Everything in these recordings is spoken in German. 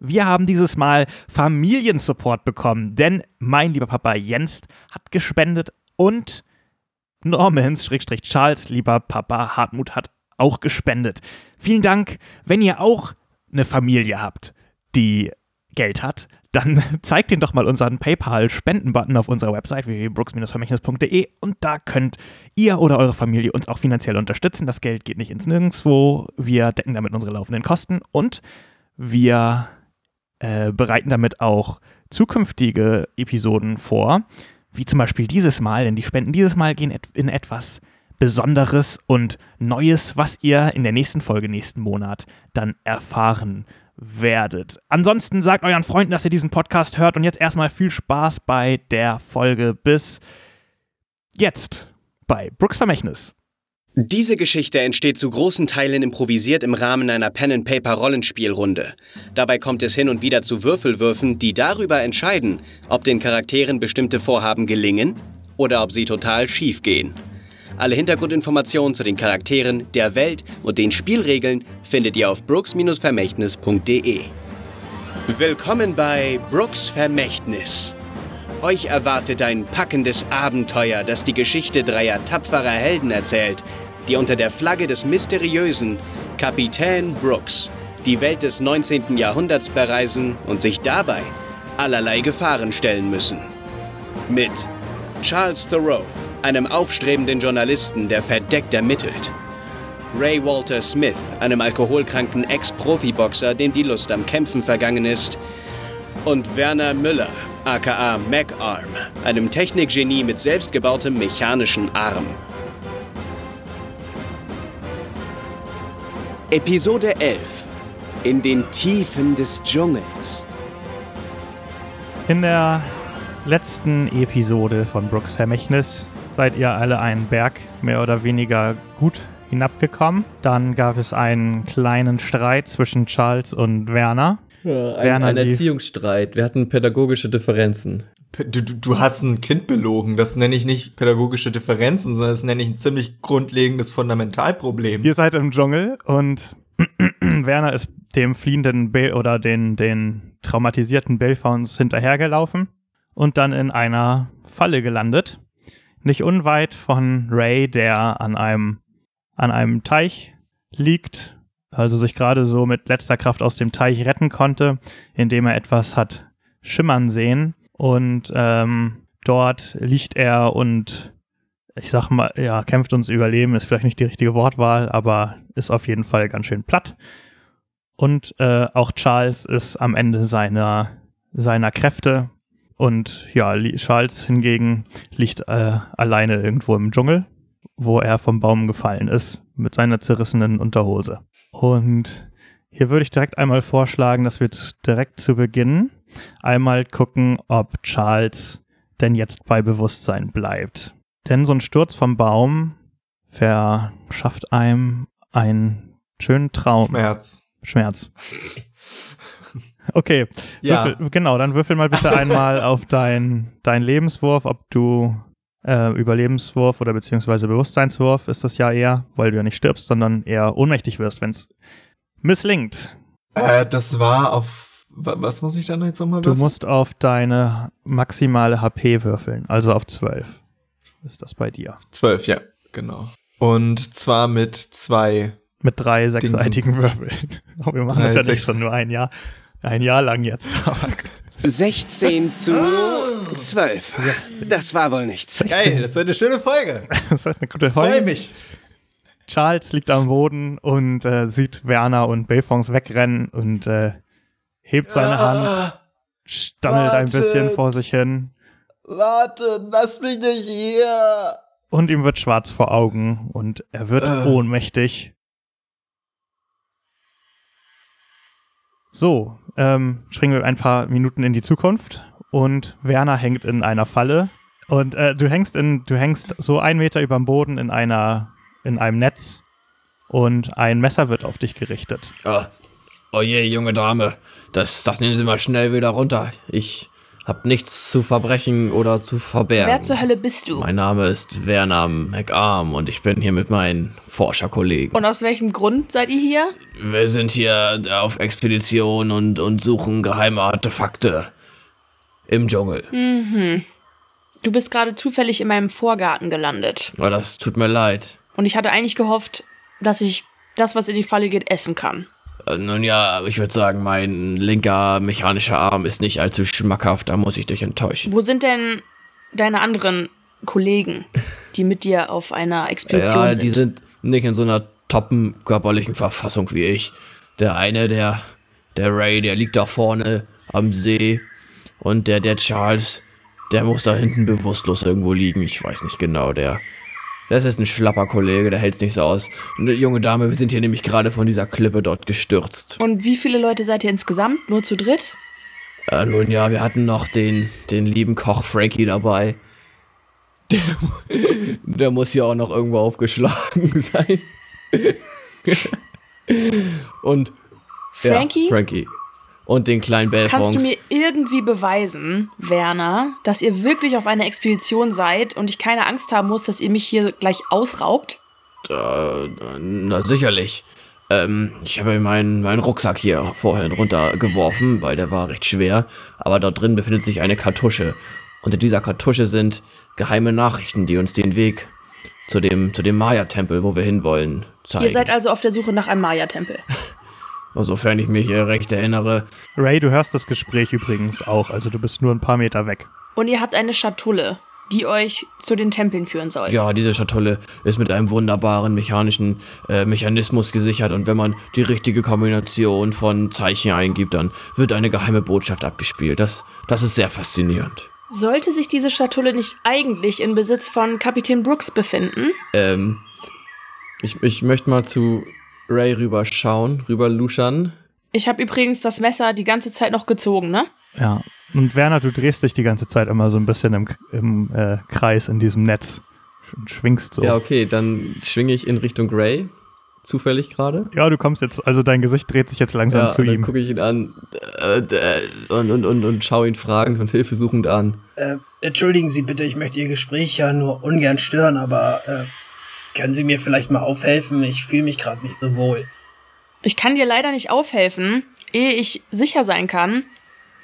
Wir haben dieses Mal Familiensupport bekommen, denn mein lieber Papa Jens hat gespendet und Normans-Charles, lieber Papa Hartmut, hat auch gespendet. Vielen Dank. Wenn ihr auch eine Familie habt, die Geld hat, dann zeigt ihnen doch mal unseren PayPal-Spenden-Button auf unserer Website www.brooks-vermächtnis.de und da könnt ihr oder eure Familie uns auch finanziell unterstützen. Das Geld geht nicht ins Nirgendwo. Wir decken damit unsere laufenden Kosten und wir äh, bereiten damit auch zukünftige Episoden vor, wie zum Beispiel dieses Mal, denn die Spenden dieses Mal gehen in etwas Besonderes und Neues, was ihr in der nächsten Folge nächsten Monat dann erfahren werdet. Ansonsten sagt euren Freunden, dass ihr diesen Podcast hört und jetzt erstmal viel Spaß bei der Folge. Bis jetzt bei Brooks Vermächtnis. Diese Geschichte entsteht zu großen Teilen improvisiert im Rahmen einer Pen-and-Paper-Rollenspielrunde. Dabei kommt es hin und wieder zu Würfelwürfen, die darüber entscheiden, ob den Charakteren bestimmte Vorhaben gelingen oder ob sie total schief gehen. Alle Hintergrundinformationen zu den Charakteren, der Welt und den Spielregeln findet ihr auf brooks-vermächtnis.de. Willkommen bei Brooks Vermächtnis. Euch erwartet ein packendes Abenteuer, das die Geschichte dreier tapferer Helden erzählt, die unter der Flagge des mysteriösen Kapitän Brooks die Welt des 19. Jahrhunderts bereisen und sich dabei allerlei Gefahren stellen müssen. Mit Charles Thoreau, einem aufstrebenden Journalisten, der verdeckt ermittelt. Ray Walter Smith, einem alkoholkranken Ex-Profiboxer, dem die Lust am Kämpfen vergangen ist. Und Werner Müller, aka MacArm, einem Technikgenie mit selbstgebautem mechanischen Arm. Episode 11 In den Tiefen des Dschungels. In der letzten Episode von Brooks Vermächtnis seid ihr alle einen Berg mehr oder weniger gut hinabgekommen. Dann gab es einen kleinen Streit zwischen Charles und Werner. Ja, ein, ein Erziehungsstreit. Wir hatten pädagogische Differenzen. Du, du, du hast ein Kind belogen. Das nenne ich nicht pädagogische Differenzen, sondern das nenne ich ein ziemlich grundlegendes Fundamentalproblem. Ihr seid im Dschungel und Werner ist dem fliehenden Bill oder den, den traumatisierten Belfons hinterhergelaufen und dann in einer Falle gelandet nicht unweit von Ray, der an einem, an einem Teich liegt, also sich gerade so mit letzter Kraft aus dem Teich retten konnte, indem er etwas hat schimmern sehen. Und ähm, dort liegt er und ich sag mal, ja, kämpft uns Überleben, ist vielleicht nicht die richtige Wortwahl, aber ist auf jeden Fall ganz schön platt. Und äh, auch Charles ist am Ende seiner, seiner Kräfte und ja, Charles hingegen liegt äh, alleine irgendwo im Dschungel, wo er vom Baum gefallen ist, mit seiner zerrissenen Unterhose. Und hier würde ich direkt einmal vorschlagen, dass wir direkt zu Beginn einmal gucken, ob Charles denn jetzt bei Bewusstsein bleibt. Denn so ein Sturz vom Baum verschafft einem einen schönen Traum. Schmerz. Schmerz. Okay, ja. Würfel, genau, dann würfel mal bitte einmal auf deinen dein Lebenswurf, ob du äh, Überlebenswurf oder beziehungsweise Bewusstseinswurf ist das ja eher, weil du ja nicht stirbst, sondern eher ohnmächtig wirst, wenn es misslingt. Äh, das war auf was muss ich dann jetzt nochmal würfeln? Du musst auf deine maximale HP würfeln, also auf 12. Ist das bei dir? 12, ja, genau. Und zwar mit zwei. Mit drei sechsseitigen Würfeln. Wir machen das ja nicht schon nur ein Jahr. Ein Jahr lang jetzt. 16 zu 12. Das war wohl nichts. 16. Geil, das wird eine schöne Folge. Das wird eine gute Folge. Freue mich. Charles liegt am Boden und äh, sieht Werner und Belfons wegrennen und äh, hebt seine Hand, stammelt Wartet. ein bisschen vor sich hin. Warte, lass mich nicht hier. Und ihm wird schwarz vor Augen und er wird äh. ohnmächtig. So, ähm, springen wir ein paar Minuten in die Zukunft. Und Werner hängt in einer Falle. Und äh, du hängst in, du hängst so einen Meter über dem Boden in einer, in einem Netz. Und ein Messer wird auf dich gerichtet. Oh, oh je, junge Dame, das, das nehmen Sie mal schnell wieder runter. Ich hab nichts zu verbrechen oder zu verbergen. Wer zur Hölle bist du? Mein Name ist Werner McArm und ich bin hier mit meinen Forscherkollegen. Und aus welchem Grund seid ihr hier? Wir sind hier auf Expedition und, und suchen geheime Artefakte im Dschungel. Mhm. Du bist gerade zufällig in meinem Vorgarten gelandet. Oh, das tut mir leid. Und ich hatte eigentlich gehofft, dass ich das, was in die Falle geht, essen kann. Äh, Nun ja, ich würde sagen, mein linker mechanischer Arm ist nicht allzu schmackhaft, da muss ich dich enttäuschen. Wo sind denn deine anderen Kollegen, die mit dir auf einer Expedition Ja, sind? die sind nicht in so einer toppen körperlichen Verfassung wie ich. Der eine, der, der Ray, der liegt da vorne am See. Und der, der Charles, der muss da hinten bewusstlos irgendwo liegen. Ich weiß nicht genau, der. Das ist ein schlapper Kollege, der hält's nicht so aus. Eine junge Dame, wir sind hier nämlich gerade von dieser Klippe dort gestürzt. Und wie viele Leute seid ihr insgesamt? Nur zu dritt? Äh, nun ja, wir hatten noch den, den lieben Koch Frankie dabei. Der, der muss ja auch noch irgendwo aufgeschlagen sein. Und Frankie? Ja, Frankie. Und den kleinen Kannst du Belfons. mir irgendwie beweisen, Werner, dass ihr wirklich auf einer Expedition seid und ich keine Angst haben muss, dass ihr mich hier gleich ausraubt? Äh, na sicherlich. Ähm, ich habe meinen, meinen Rucksack hier vorhin runtergeworfen, weil der war recht schwer. Aber dort drin befindet sich eine Kartusche. Und in dieser Kartusche sind geheime Nachrichten, die uns den Weg zu dem, zu dem Maya-Tempel, wo wir hinwollen, zeigen. Ihr seid also auf der Suche nach einem Maya-Tempel. Sofern ich mich äh, recht erinnere. Ray, du hörst das Gespräch übrigens auch, also du bist nur ein paar Meter weg. Und ihr habt eine Schatulle, die euch zu den Tempeln führen soll. Ja, diese Schatulle ist mit einem wunderbaren mechanischen äh, Mechanismus gesichert und wenn man die richtige Kombination von Zeichen eingibt, dann wird eine geheime Botschaft abgespielt. Das, das ist sehr faszinierend. Sollte sich diese Schatulle nicht eigentlich in Besitz von Kapitän Brooks befinden? Ähm, ich, ich möchte mal zu Ray rüberschauen, rüber luschern. Ich habe übrigens das Messer die ganze Zeit noch gezogen, ne? Ja. Und Werner, du drehst dich die ganze Zeit immer so ein bisschen im, im äh, Kreis in diesem Netz. Und schwingst so. Ja, okay, dann schwinge ich in Richtung Ray. Zufällig gerade. Ja, du kommst jetzt, also dein Gesicht dreht sich jetzt langsam Ja, zu und dann ihm. gucke ich ihn an äh, äh, und, und, und, und schaue ihn fragend und hilfesuchend an. Äh, entschuldigen Sie bitte, ich möchte Ihr Gespräch ja nur ungern stören, aber äh, können Sie mir vielleicht mal aufhelfen? Ich fühle mich gerade nicht so wohl. Ich kann dir leider nicht aufhelfen, ehe ich sicher sein kann,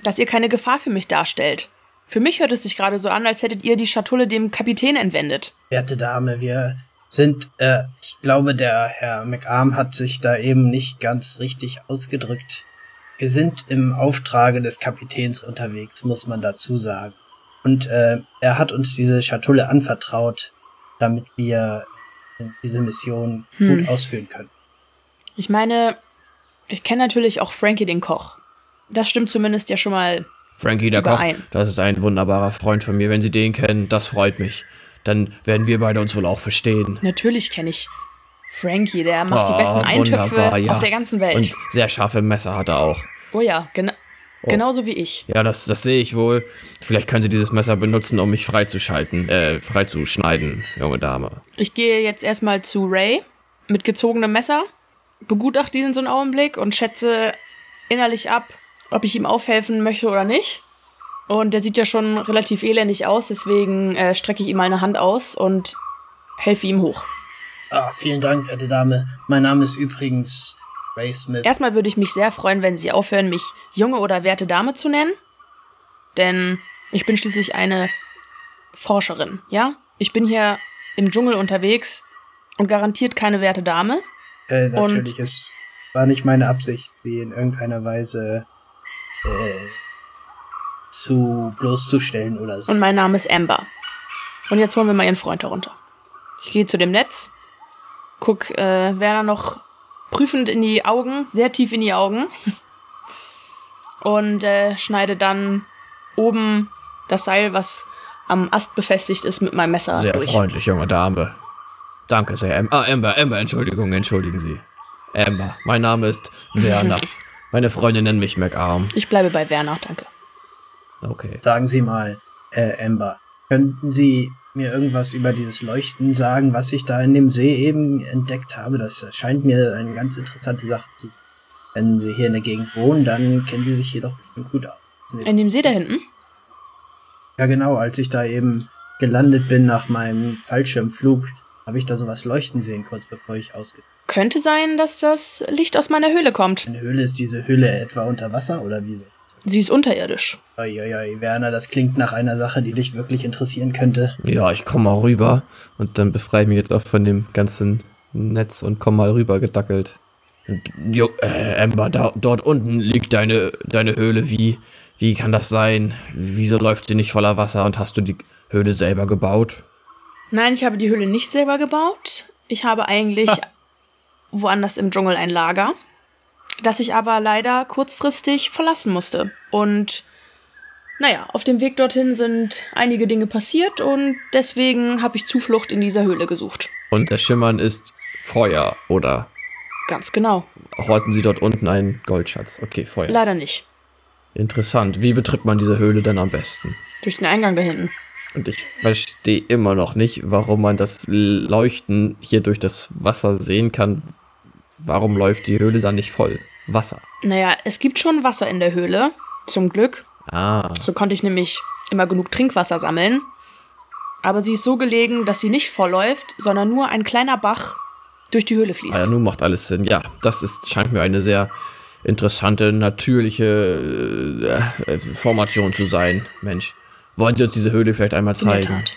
dass ihr keine Gefahr für mich darstellt. Für mich hört es sich gerade so an, als hättet ihr die Schatulle dem Kapitän entwendet. Werte Dame, wir sind, äh, ich glaube, der Herr McArm hat sich da eben nicht ganz richtig ausgedrückt. Wir sind im Auftrage des Kapitäns unterwegs, muss man dazu sagen. Und äh, er hat uns diese Schatulle anvertraut, damit wir diese Mission Hm. gut ausführen können. Ich meine, ich kenne natürlich auch Frankie den Koch. Das stimmt zumindest ja schon mal. Frankie, der Koch, Überein. das ist ein wunderbarer Freund von mir. Wenn Sie den kennen, das freut mich. Dann werden wir beide uns wohl auch verstehen. Natürlich kenne ich Frankie, der macht Oh, die besten Eintöpfe ja. auf der ganzen Welt. Und sehr scharfe Messer hat er auch. oh ja, gena Oh. genauso wie ich. Ja, das, das sehe ich wohl. Vielleicht können Sie dieses Messer benutzen, um mich freizuschalten, äh, freizuschneiden, junge Dame. Ich gehe jetzt erstmal zu Ray mit gezogenem Messer, begutachte diesen so einen Augenblick und schätze innerlich ab, ob ich ihm aufhelfen möchte oder nicht. Und der sieht ja schon relativ elendig aus, deswegen äh, strecke ich ihm meine Hand aus und helfe ihm hoch. Ah, vielen Dank, werte Dame. Mein Name ist übrigens Ray Smith. Erstmal würde ich mich sehr freuen, wenn Sie aufhören, mich junge oder werte Dame zu nennen. Denn ich bin schließlich eine Forscherin, ja? Ich bin hier im Dschungel unterwegs und garantiert keine werte Dame. Äh, natürlich, es war nicht meine Absicht, sie in irgendeiner Weise äh, zu bloßzustellen oder so. Und mein Name ist Amber. Und jetzt holen wir mal Ihren Freund herunter. Ich gehe zu dem Netz, guck äh, Werner noch prüfend in die Augen, sehr tief in die Augen. Und äh, schneide dann oben das Seil, was am Ast befestigt ist, mit meinem Messer Sehr durch. freundlich, junge Dame. Danke sehr. Am ah, Amber, Amber, Entschuldigung, entschuldigen Sie. Amber, mein Name ist Werner. Meine Freunde nennen mich McArm. Ich bleibe bei Werner, danke. Okay. Sagen Sie mal, äh, Amber, könnten Sie mir irgendwas über dieses Leuchten sagen, was ich da in dem See eben entdeckt habe? Das scheint mir eine ganz interessante Sache zu sein. Wenn Sie hier in der Gegend wohnen, dann kennen Sie sich hier doch bestimmt gut aus. In dem See da hinten? Ja, genau, als ich da eben gelandet bin nach meinem Fallschirmflug, habe ich da sowas leuchten sehen, kurz bevor ich ausge... Könnte sein, dass das Licht aus meiner Höhle kommt. Eine Höhle ist diese Hülle etwa unter Wasser oder wieso? Sie ist unterirdisch. Uiuiui, Werner, das klingt nach einer Sache, die dich wirklich interessieren könnte. Ja, ich komme mal rüber und dann befreie ich mich jetzt auch von dem ganzen Netz und komm mal rüber gedackelt. Und, Jo, äh, Amber, da, dort unten liegt deine, deine Höhle. Wie, wie kann das sein? Wieso läuft sie nicht voller Wasser und hast du die Höhle selber gebaut? Nein, ich habe die Höhle nicht selber gebaut. Ich habe eigentlich woanders im Dschungel ein Lager, das ich aber leider kurzfristig verlassen musste. Und naja, auf dem Weg dorthin sind einige Dinge passiert und deswegen habe ich Zuflucht in dieser Höhle gesucht. Und das Schimmern ist Feuer oder Ganz genau. horten sie dort unten einen Goldschatz? Okay, Feuer. Leider nicht. Interessant. Wie betritt man diese Höhle denn am besten? Durch den Eingang da hinten. Und ich verstehe immer noch nicht, warum man das Leuchten hier durch das Wasser sehen kann. Warum läuft die Höhle dann nicht voll? Wasser. Naja, es gibt schon Wasser in der Höhle. Zum Glück. Ah, So konnte ich nämlich immer genug Trinkwasser sammeln. Aber sie ist so gelegen, dass sie nicht vollläuft, sondern nur ein kleiner Bach durch die Höhle fließt. ah ja, nun macht alles Sinn. Ja, das ist, scheint mir eine sehr interessante, natürliche äh, äh, Formation zu sein. Mensch, wollen Sie uns diese Höhle vielleicht einmal In der zeigen? Tat.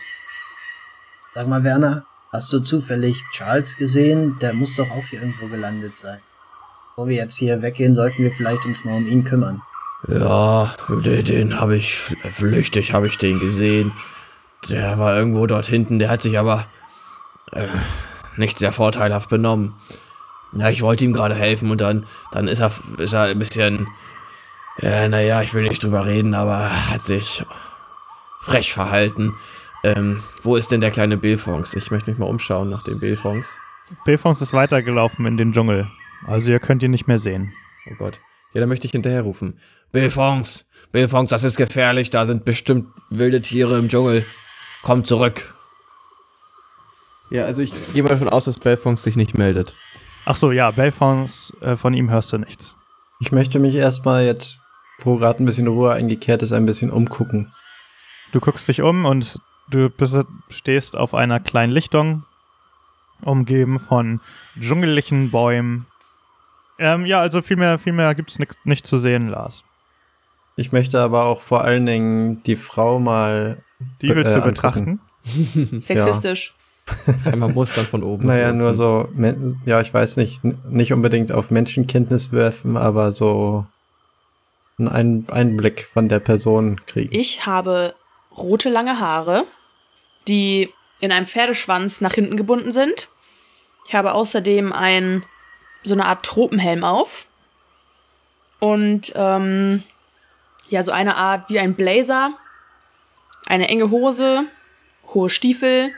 Sag mal, Werner, hast du zufällig Charles gesehen? Der muss doch auch hier irgendwo gelandet sein. Bevor wir jetzt hier weggehen, sollten wir vielleicht uns mal um ihn kümmern. Ja, den, den habe ich fl- flüchtig, habe ich den gesehen. Der war irgendwo dort hinten, der hat sich aber äh, nicht sehr vorteilhaft benommen. Ja, ich wollte ihm gerade helfen und dann, dann ist er, ist er ein bisschen, ja, naja, ich will nicht drüber reden, aber er hat sich frech verhalten. Ähm, wo ist denn der kleine Bilfons? Ich möchte mich mal umschauen nach dem Bilfons. Bilfons ist weitergelaufen in den Dschungel. Also ihr könnt ihn nicht mehr sehen. Oh Gott. Ja, dann möchte ich hinterher rufen. Bilfons, Bilfons, das ist gefährlich. Da sind bestimmt wilde Tiere im Dschungel. Komm zurück. Ja, also ich gehe mal davon aus, dass Bilfons sich nicht meldet. Ach so, ja, Belfons, äh, von ihm hörst du nichts. Ich möchte mich erstmal jetzt, wo gerade ein bisschen Ruhe eingekehrt ist, ein bisschen umgucken. Du guckst dich um und du bist, stehst auf einer kleinen Lichtung, umgeben von dschungeligen Bäumen. Ähm, ja, also viel mehr, viel mehr gibt es nicht, nicht zu sehen, Lars. Ich möchte aber auch vor allen Dingen die Frau mal. Die willst äh, du betrachten? Sexistisch. Einmal muss dann von oben. Naja, nur so, ja, ich weiß nicht, nicht unbedingt auf Menschenkenntnis werfen, aber so einen Ein- Einblick von der Person kriegen. Ich habe rote lange Haare, die in einem Pferdeschwanz nach hinten gebunden sind. Ich habe außerdem ein so eine Art Tropenhelm auf und ähm, ja so eine Art wie ein Blazer, eine enge Hose, hohe Stiefel,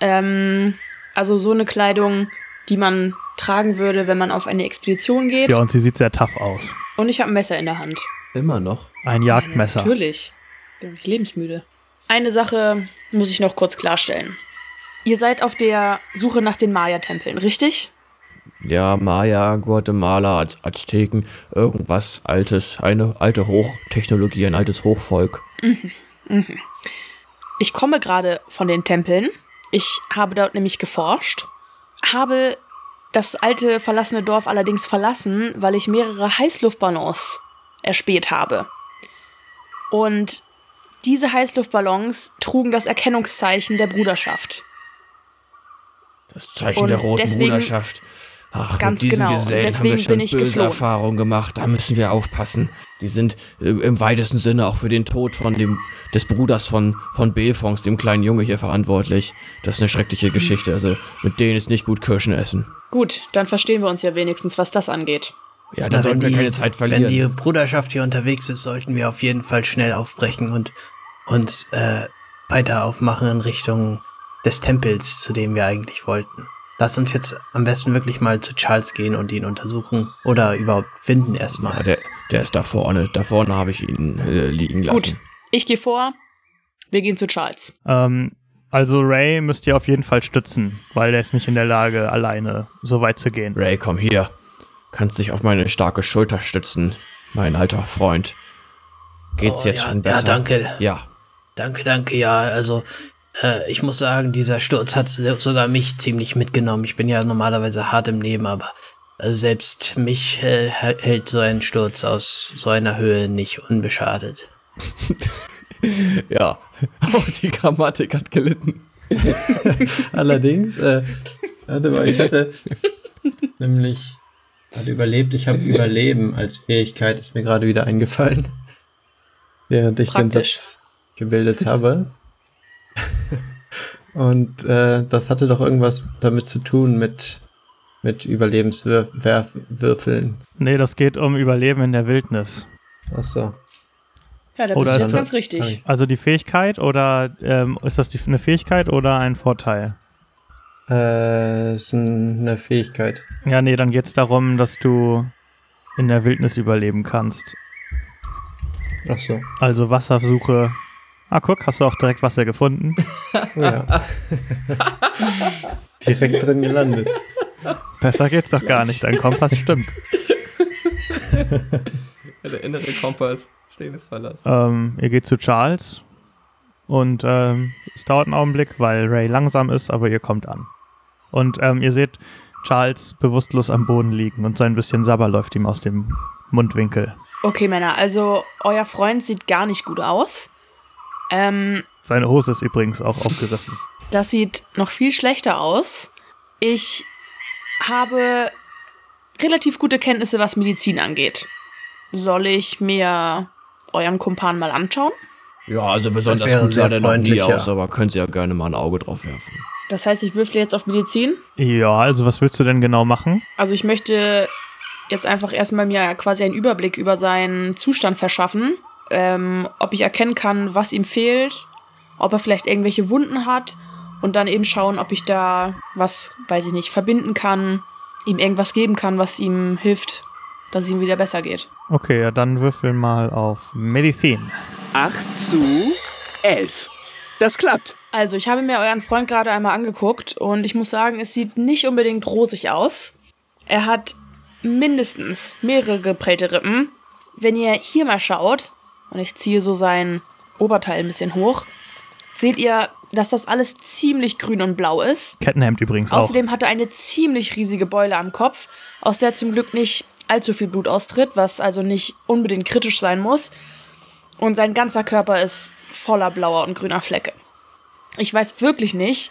ähm, also so eine Kleidung, die man tragen würde, wenn man auf eine Expedition geht. Ja, und sie sieht sehr tough aus. Und ich habe ein Messer in der Hand. Immer noch. Ein Jagdmesser. Natürlich. Bin ich lebensmüde. Eine Sache muss ich noch kurz klarstellen. Ihr seid auf der Suche nach den Maya-Tempeln, richtig? Ja, Maya, Guatemala, Az Azteken, irgendwas Altes. Eine alte Hochtechnologie, ein altes Hochvolk. Ich komme gerade von den Tempeln. Ich habe dort nämlich geforscht, habe das alte verlassene Dorf allerdings verlassen, weil ich mehrere Heißluftballons erspäht habe. Und diese Heißluftballons trugen das Erkennungszeichen der Bruderschaft. Das Zeichen Und der roten deswegen- Bruderschaft. Ach, Ganz mit diesen genau. Gesellen haben wir deswegen schon bin ich böse geflohen. Erfahrungen gemacht. Da müssen wir aufpassen. Die sind äh, im weitesten Sinne auch für den Tod von dem des Bruders von von Belfons, dem kleinen Junge hier verantwortlich. Das ist eine schreckliche Geschichte. Also mit denen ist nicht gut Kirschen essen. Gut, dann verstehen wir uns ja wenigstens, was das angeht. Ja, dann sollten wir keine Zeit verlieren. Wenn die Bruderschaft hier unterwegs ist, sollten wir auf jeden Fall schnell aufbrechen und uns äh, weiter aufmachen in Richtung des Tempels, zu dem wir eigentlich wollten. Lass uns jetzt am besten wirklich mal zu Charles gehen und ihn untersuchen oder überhaupt finden ja, erstmal. der, der ist da vorne. Da vorne habe ich ihn äh, liegen lassen. Gut, ich gehe vor. Wir gehen zu Charles. Ähm, also Ray müsst ihr auf jeden Fall stützen, weil er ist nicht in der Lage, alleine so weit zu gehen. Ray, komm hier. Kannst dich auf meine starke Schulter stützen, mein alter Freund. Geht's Oh, jetzt ja, schon ja, besser? danke. Ja. Danke, danke, ja. Also, äh, ich muss sagen, dieser Sturz hat sogar mich ziemlich mitgenommen. Ich bin ja normalerweise hart im Leben, aber äh, selbst mich äh, hält so ein Sturz aus so einer Höhe nicht unbeschadet. ja, auch die Grammatik hat gelitten. Allerdings, äh, warte mal, ich hatte nämlich hat überlebt, ich habe Überleben als Fähigkeit, ist mir gerade wieder eingefallen. Während ich Praktisch. den Satz gebildet habe. Und äh, das hatte doch irgendwas damit zu tun mit, mit Überlebenswürfeln. Nee, das geht um Überleben in der Wildnis. Ach so. Ja, da bist du jetzt ganz richtig. Also die Fähigkeit oder ähm, ist das die, eine Fähigkeit oder ein Vorteil? Äh, ist eine Fähigkeit. Ja, nee, dann geht es darum, dass du in der Wildnis überleben kannst. Ach so. Also Wassersuche Ah, guck, hast du auch direkt Wasser gefunden? ja. direkt drin gelandet. Besser geht's doch gar nicht, dein Kompass stimmt. Der innere Kompass, stehendes Verlass. Ähm, ihr geht zu Charles und ähm, es dauert einen Augenblick, weil Ray langsam ist, aber ihr kommt an. Und ähm, ihr seht Charles bewusstlos am Boden liegen und so ein bisschen Sabber läuft ihm aus dem Mundwinkel. Okay, Männer, also euer Freund sieht gar nicht gut aus. Ähm, Seine Hose ist übrigens auch aufgerissen. Das sieht noch viel schlechter aus. Ich habe relativ gute Kenntnisse, was Medizin angeht. Soll ich mir euren Kumpan mal anschauen? Ja, also besonders gut sah der noch nie aus, aber könnt ihr ja gerne mal ein Auge drauf werfen. Das heißt, ich würfle jetzt auf Medizin? Ja, also was willst du denn genau machen? Also ich möchte jetzt einfach erstmal mir quasi einen Überblick über seinen Zustand verschaffen ähm, ob ich erkennen kann, was ihm fehlt, ob er vielleicht irgendwelche Wunden hat und dann eben schauen, ob ich da was, weiß ich nicht, verbinden kann, ihm irgendwas geben kann, was ihm hilft, dass es ihm wieder besser geht. Okay, ja, dann würfel mal auf Medizin. 8 zu 11. Das klappt. Also, ich habe mir euren Freund gerade einmal angeguckt und ich muss sagen, es sieht nicht unbedingt rosig aus. Er hat mindestens mehrere geprellte Rippen. Wenn ihr hier mal schaut, und ich ziehe so sein Oberteil ein bisschen hoch, seht ihr, dass das alles ziemlich grün und blau ist. Kettenhemd übrigens auch. Außerdem hat er eine ziemlich riesige Beule am Kopf, aus der zum Glück nicht allzu viel Blut austritt, was also nicht unbedingt kritisch sein muss. Und sein ganzer Körper ist voller blauer und grüner Flecke. Ich weiß wirklich nicht,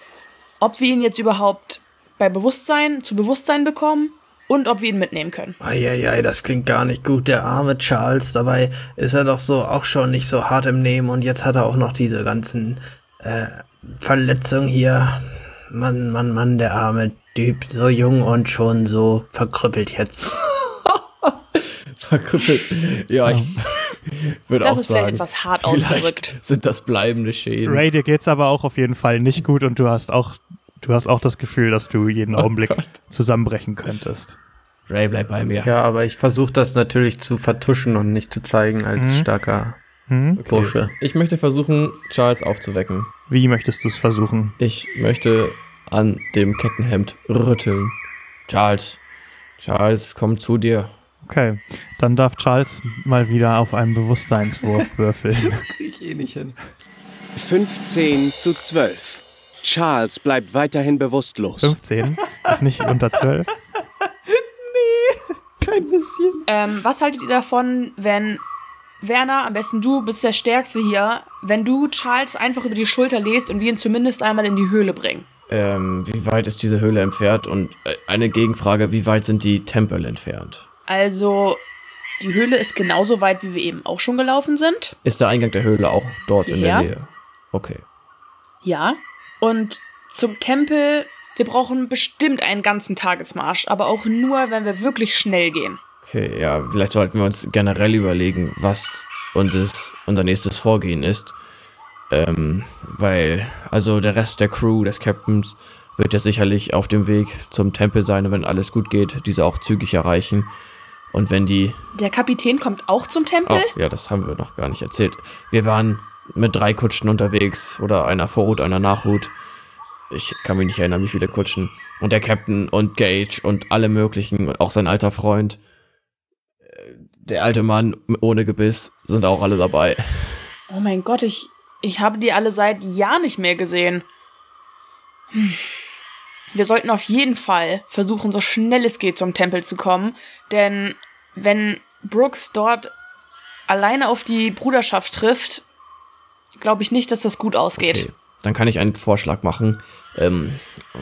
ob wir ihn jetzt überhaupt bei Bewusstsein zu Bewusstsein bekommen und ob wir ihn mitnehmen können. Eieiei, das klingt gar nicht gut, der arme Charles. Dabei ist er doch so auch schon nicht so hart im Nehmen und jetzt hat er auch noch diese ganzen äh, Verletzungen hier. Mann, Mann, Mann, der arme Typ, so jung und schon so verkrüppelt jetzt. verkrüppelt. Ja, ich würde auch sagen. Das ist vielleicht etwas hart ausgedrückt. Sind das bleibende Schäden. Ray, dir geht's aber auch auf jeden Fall nicht gut und du hast auch Du hast auch das Gefühl, dass du jeden oh Augenblick Gott. zusammenbrechen könntest. Ray, bleib bei mir. Ja, aber ich versuche das natürlich zu vertuschen und nicht zu zeigen als mhm. starker mhm. Okay. Bursche. Ich möchte versuchen, Charles aufzuwecken. Wie möchtest du es versuchen? Ich möchte an dem Kettenhemd rütteln. Charles, Charles, komm zu dir. Okay, dann darf Charles mal wieder auf einen Bewusstseinswurf würfeln. Das kriege ich eh nicht hin. 15 zu 12. Charles bleibt weiterhin bewusstlos. 15? Ist nicht unter 12? nee, kein bisschen. Ähm, was haltet ihr davon, wenn Werner, am besten du bist der Stärkste hier, wenn du Charles einfach über die Schulter lest und wir ihn zumindest einmal in die Höhle bringen? Ähm, wie weit ist diese Höhle entfernt? Und äh, eine Gegenfrage, wie weit sind die Tempel entfernt? Also, die Höhle ist genauso weit, wie wir eben auch schon gelaufen sind. Ist der Eingang der Höhle auch dort Hierher? in der Nähe? Okay. Ja, und zum Tempel, wir brauchen bestimmt einen ganzen Tagesmarsch, aber auch nur, wenn wir wirklich schnell gehen. Okay, ja, vielleicht sollten wir uns generell überlegen, was unseres, unser nächstes Vorgehen ist. Ähm, weil, also der Rest der Crew, des Captains, wird ja sicherlich auf dem Weg zum Tempel sein, wenn alles gut geht, diese auch zügig erreichen. Und wenn die. Der Kapitän kommt auch zum Tempel? Oh, ja, das haben wir noch gar nicht erzählt. Wir waren mit drei Kutschen unterwegs oder einer Vorhut, einer Nachhut. Ich kann mich nicht erinnern, wie viele Kutschen. Und der Captain und Gage und alle möglichen und auch sein alter Freund. Der alte Mann ohne Gebiss sind auch alle dabei. Oh mein Gott, ich Ich habe die alle seit Jahren nicht mehr gesehen. Hm. Wir sollten auf jeden Fall versuchen, so schnell es geht zum Tempel zu kommen, denn wenn Brooks dort alleine auf die Bruderschaft trifft, glaube ich nicht, dass das gut ausgeht. Okay. Dann kann ich einen Vorschlag machen. Ähm,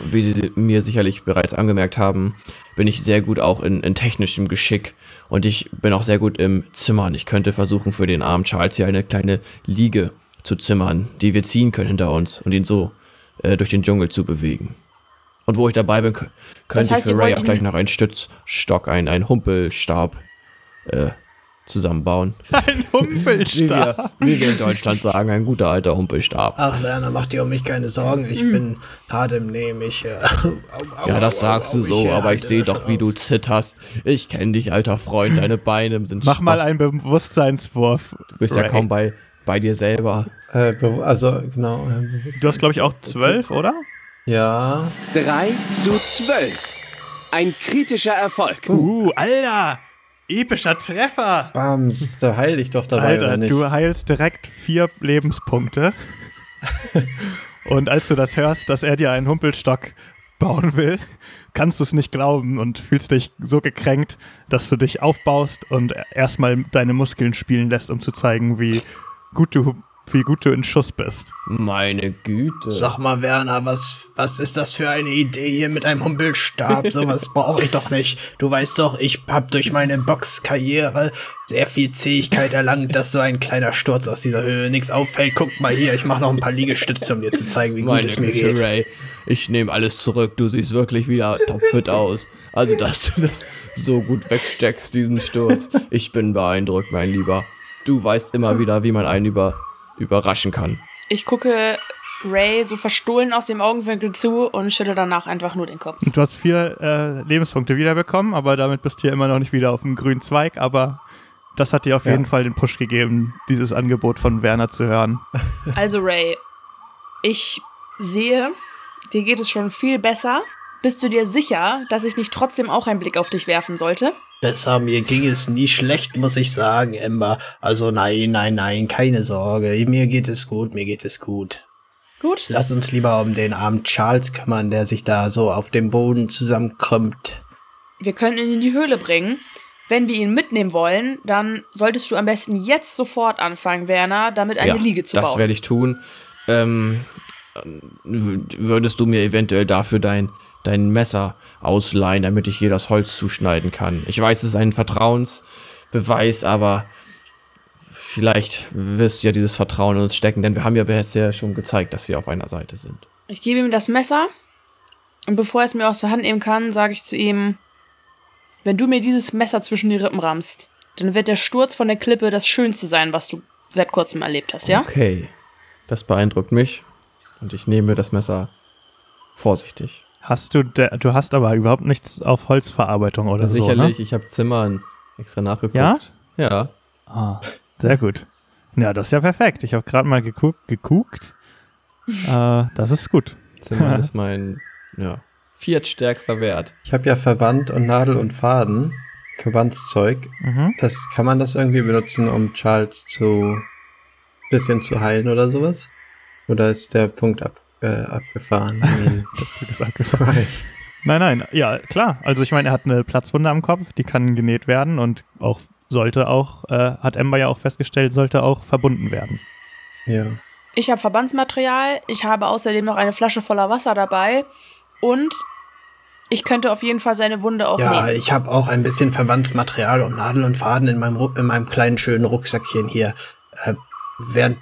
wie Sie mir sicherlich bereits angemerkt haben, bin ich sehr gut auch in, in, technischem Geschick und ich bin auch sehr gut im Zimmern. Ich könnte versuchen, für den armen Charles hier eine kleine Liege zu zimmern, die wir ziehen können hinter uns und ihn so äh, durch den Dschungel zu bewegen. Und wo ich dabei bin, könnte das heißt, ich für Ray auch gleich noch einen Stützstock, einen, einen Humpelstab äh, zusammenbauen. Ein Humpelstab. wie, wir, wie wir in Deutschland sagen, ein guter alter Humpelstab. Ach, Werner, mach dir um mich keine Sorgen. Ich hm. bin hart im Nehmen. Ich, äh, au, ja, das au, sagst au, du so, ich, aber ich sehe doch, wie du zitterst. Ich kenne dich, alter Freund. Deine Beine sind Mach schwach. mal einen Bewusstseinswurf. Du bist Ray. ja kaum bei, bei dir selber. Äh, also, genau. Äh, du hast, glaube ich, auch zwölf, oder? Ja. 3 zu 12. Ein kritischer Erfolg. Uh, Alter! Epischer Treffer! Bams, da heil ich doch dabei, Alter, du heilst direkt vier Lebenspunkte. und als du das hörst, dass er dir einen Humpelstock bauen will, kannst du es nicht glauben und fühlst dich so gekränkt, dass du dich aufbaust und erstmal deine Muskeln spielen lässt, um zu zeigen, wie gut du wie gut du in Schuss bist. Meine Güte. Sag mal, Werner, was, was ist das für eine Idee hier mit einem Humpelstab? Sowas brauche ich doch nicht. Du weißt doch, ich habe durch meine Boxkarriere sehr viel Zähigkeit erlangt, dass so ein kleiner Sturz aus dieser Höhe nichts auffällt. Guck mal hier, ich mache noch ein paar Liegestütze, um dir zu zeigen, wie gut Meine es mir Güte, geht. Ray, ich nehme alles zurück. Du siehst wirklich wieder topfit aus. Also, dass du das so gut wegsteckst, diesen Sturz. Ich bin beeindruckt, mein Lieber. Du weißt immer wieder, wie man einen über überraschen kann. Ich gucke Ray so verstohlen aus dem Augenwinkel zu und schüttle danach einfach nur den Kopf. Du hast vier äh, Lebenspunkte wiederbekommen, aber damit bist du hier immer noch nicht wieder auf dem grünen Zweig, aber das hat dir auf ja. jeden Fall den Push gegeben, dieses Angebot von Werner zu hören. Also Ray, ich sehe, dir geht es schon viel besser. Bist du dir sicher, dass ich nicht trotzdem auch einen Blick auf dich werfen sollte? Besser, mir ging es nie schlecht, muss ich sagen, Ember. Also nein, nein, nein, keine Sorge. Mir geht es gut, mir geht es gut. Gut. Lass uns lieber um den armen Charles kümmern, der sich da so auf dem Boden zusammenkrümmt. Wir können ihn in die Höhle bringen. Wenn wir ihn mitnehmen wollen, dann solltest du am besten jetzt sofort anfangen, Werner, damit eine ja, Liege zu das bauen. Das werde ich tun. Ähm, würdest du mir eventuell dafür dein dein Messer ausleihen, damit ich hier das Holz zuschneiden kann. Ich weiß, es ist ein Vertrauensbeweis, aber vielleicht wirst du ja dieses Vertrauen in uns stecken, denn wir haben ja bisher schon gezeigt, dass wir auf einer Seite sind. Ich gebe ihm das Messer und bevor er es mir aus der Hand nehmen kann, sage ich zu ihm, wenn du mir dieses Messer zwischen die Rippen rammst, dann wird der Sturz von der Klippe das Schönste sein, was du seit kurzem erlebt hast, ja? Okay, das beeindruckt mich und ich nehme das Messer vorsichtig. Hast du, du hast aber überhaupt nichts auf Holzverarbeitung oder so, Sicherlich, ne? ich habe Zimmern extra nachgeguckt. Ja? Ja. Ah, sehr gut. Ja, das ist ja perfekt. Ich habe gerade mal geguckt. geguckt. äh, das ist gut. Zimmern ist mein ja, viertstärkster Wert. Ich habe ja Verband und Nadel und Faden. Verbandszeug. Mhm. Das kann man das irgendwie benutzen, um Charles zu bisschen zu heilen oder sowas? Oder ist der Punkt ab? Äh, abgefahren. Der Zug ist abgefahren. nein, nein, ja, klar. Also ich meine, er hat eine Platzwunde am Kopf, die kann genäht werden und auch sollte auch, äh, hat Ember ja auch festgestellt, sollte auch verbunden werden. Ja. Ich habe Verbandsmaterial, ich habe außerdem noch eine Flasche voller Wasser dabei und ich könnte auf jeden Fall seine Wunde auch Ja, nehmen. ich habe auch ein bisschen Verbandsmaterial und Nadel und Faden in meinem, in meinem kleinen schönen Rucksackchen hier. Äh, während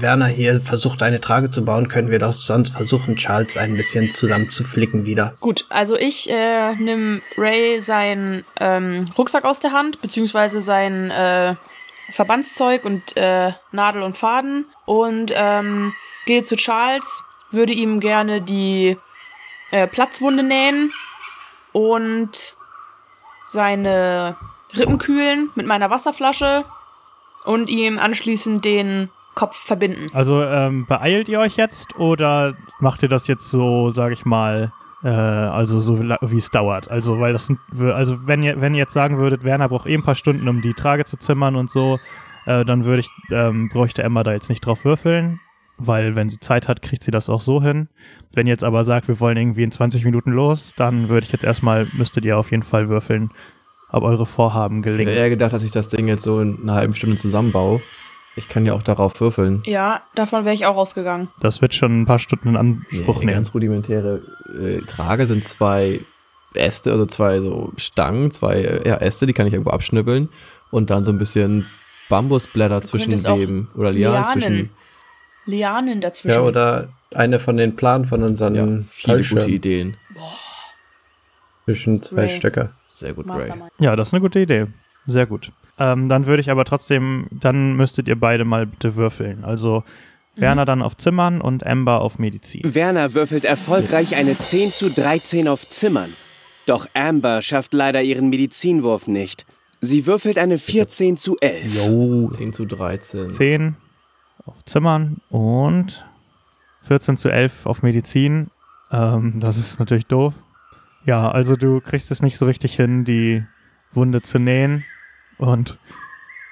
Werner hier versucht, eine Trage zu bauen, können wir doch sonst versuchen, Charles ein bisschen zusammenzuflicken wieder. Gut, also ich äh, nehme Ray seinen ähm, Rucksack aus der Hand, beziehungsweise sein äh, Verbandszeug und äh, Nadel und Faden und ähm, gehe zu Charles, würde ihm gerne die äh, Platzwunde nähen und seine Rippen kühlen mit meiner Wasserflasche und ihm anschließend den Kopf verbinden. Also ähm, beeilt ihr euch jetzt oder macht ihr das jetzt so, sage ich mal, äh, also so wie es dauert? Also weil das sind, also wenn ihr wenn ihr jetzt sagen würdet, Werner braucht eh ein paar Stunden, um die Trage zu zimmern und so, äh, dann würde ich, ähm, bräuchte Emma da jetzt nicht drauf würfeln, weil wenn sie Zeit hat, kriegt sie das auch so hin. Wenn ihr jetzt aber sagt, wir wollen irgendwie in 20 Minuten los, dann würde ich jetzt erstmal, müsstet ihr auf jeden Fall würfeln, ob eure Vorhaben Ich hätte gelingen. eher gedacht, dass ich das Ding jetzt so in einer halben Stunde zusammenbaue. Ich kann ja auch darauf würfeln. Ja, davon wäre ich auch ausgegangen. Das wird schon ein paar Stunden in Anspruch Nee, nehmen. ganz rudimentäre äh, Trage sind zwei Äste, also zwei so Stangen, zwei äh, ja, Äste, die kann ich irgendwo abschnibbeln und dann so ein bisschen Bambusblätter zwischenweben oder Lianen, Lianen zwischen. Lianen dazwischen. Ja, oder eine von den Planen von unseren Ja, viele gute Ideen. zwischen zwei Ray. Stöcker. Sehr gut, Ray. Ja, das ist eine gute Idee. Sehr gut. Ähm, dann würde ich aber trotzdem, dann müsstet ihr beide mal bitte würfeln. Also Werner dann auf Zimmern und Amber auf Medizin. Werner würfelt erfolgreich eine 10 zu 13 auf Zimmern. Doch Amber schafft leider ihren Medizinwurf nicht. Sie würfelt eine 14 zu 11. Jo. 10 zu 13. 10 auf Zimmern und 14 zu 11 auf Medizin. Ähm, das ist natürlich doof. Ja, also du kriegst es nicht so richtig hin, die Wunde zu nähen. Und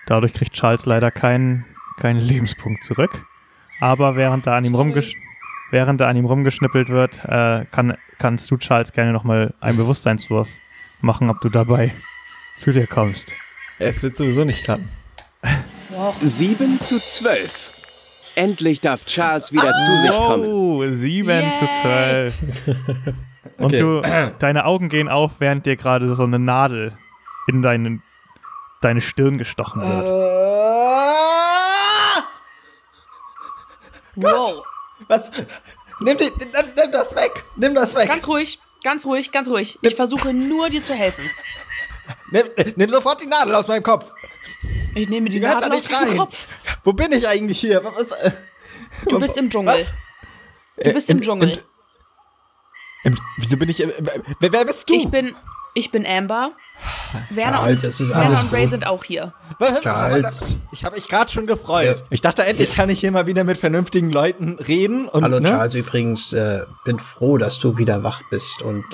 dadurch kriegt Charles leider keinen, keinen Lebenspunkt zurück. Aber während da an ihm, rumgesch während da an ihm rumgeschnippelt wird, äh, kann, kannst du Charles gerne nochmal einen Bewusstseinswurf machen, ob du dabei zu dir kommst. Es wird sowieso nicht klappen. 7 zu 12. Endlich darf Charles wieder zu sich kommen. Oh, 7 zu 12. Und Okay. du, deine Augen gehen auf, während dir gerade so eine Nadel in deinen, deine Stirn gestochen wird. Wow. Was? Nimm, die, nimm, nimm das weg! Nimm das weg! Ganz ruhig, ganz ruhig, ganz ruhig. Ich versuche nur dir zu helfen. Nimm, nimm sofort die Nadel aus meinem Kopf! Ich nehme die Die Nadel aus rein! Kopf. Wo bin ich eigentlich hier? Was, äh, Du bist im Dschungel. Was? Du bist im Im- Dschungel. im- Im, wieso bin ich. Äh, wer, wer bist du? Ich bin, ich bin Amber. Werner Charles, und, es ist Werner und Ray gut. sind auch hier. Was? Charles. Ich habe mich gerade schon gefreut. Ja. Ich dachte, endlich kann ich hier mal wieder mit vernünftigen Leuten reden. Und, Hallo ne? Charles, übrigens, äh, bin froh, dass du wieder wach bist und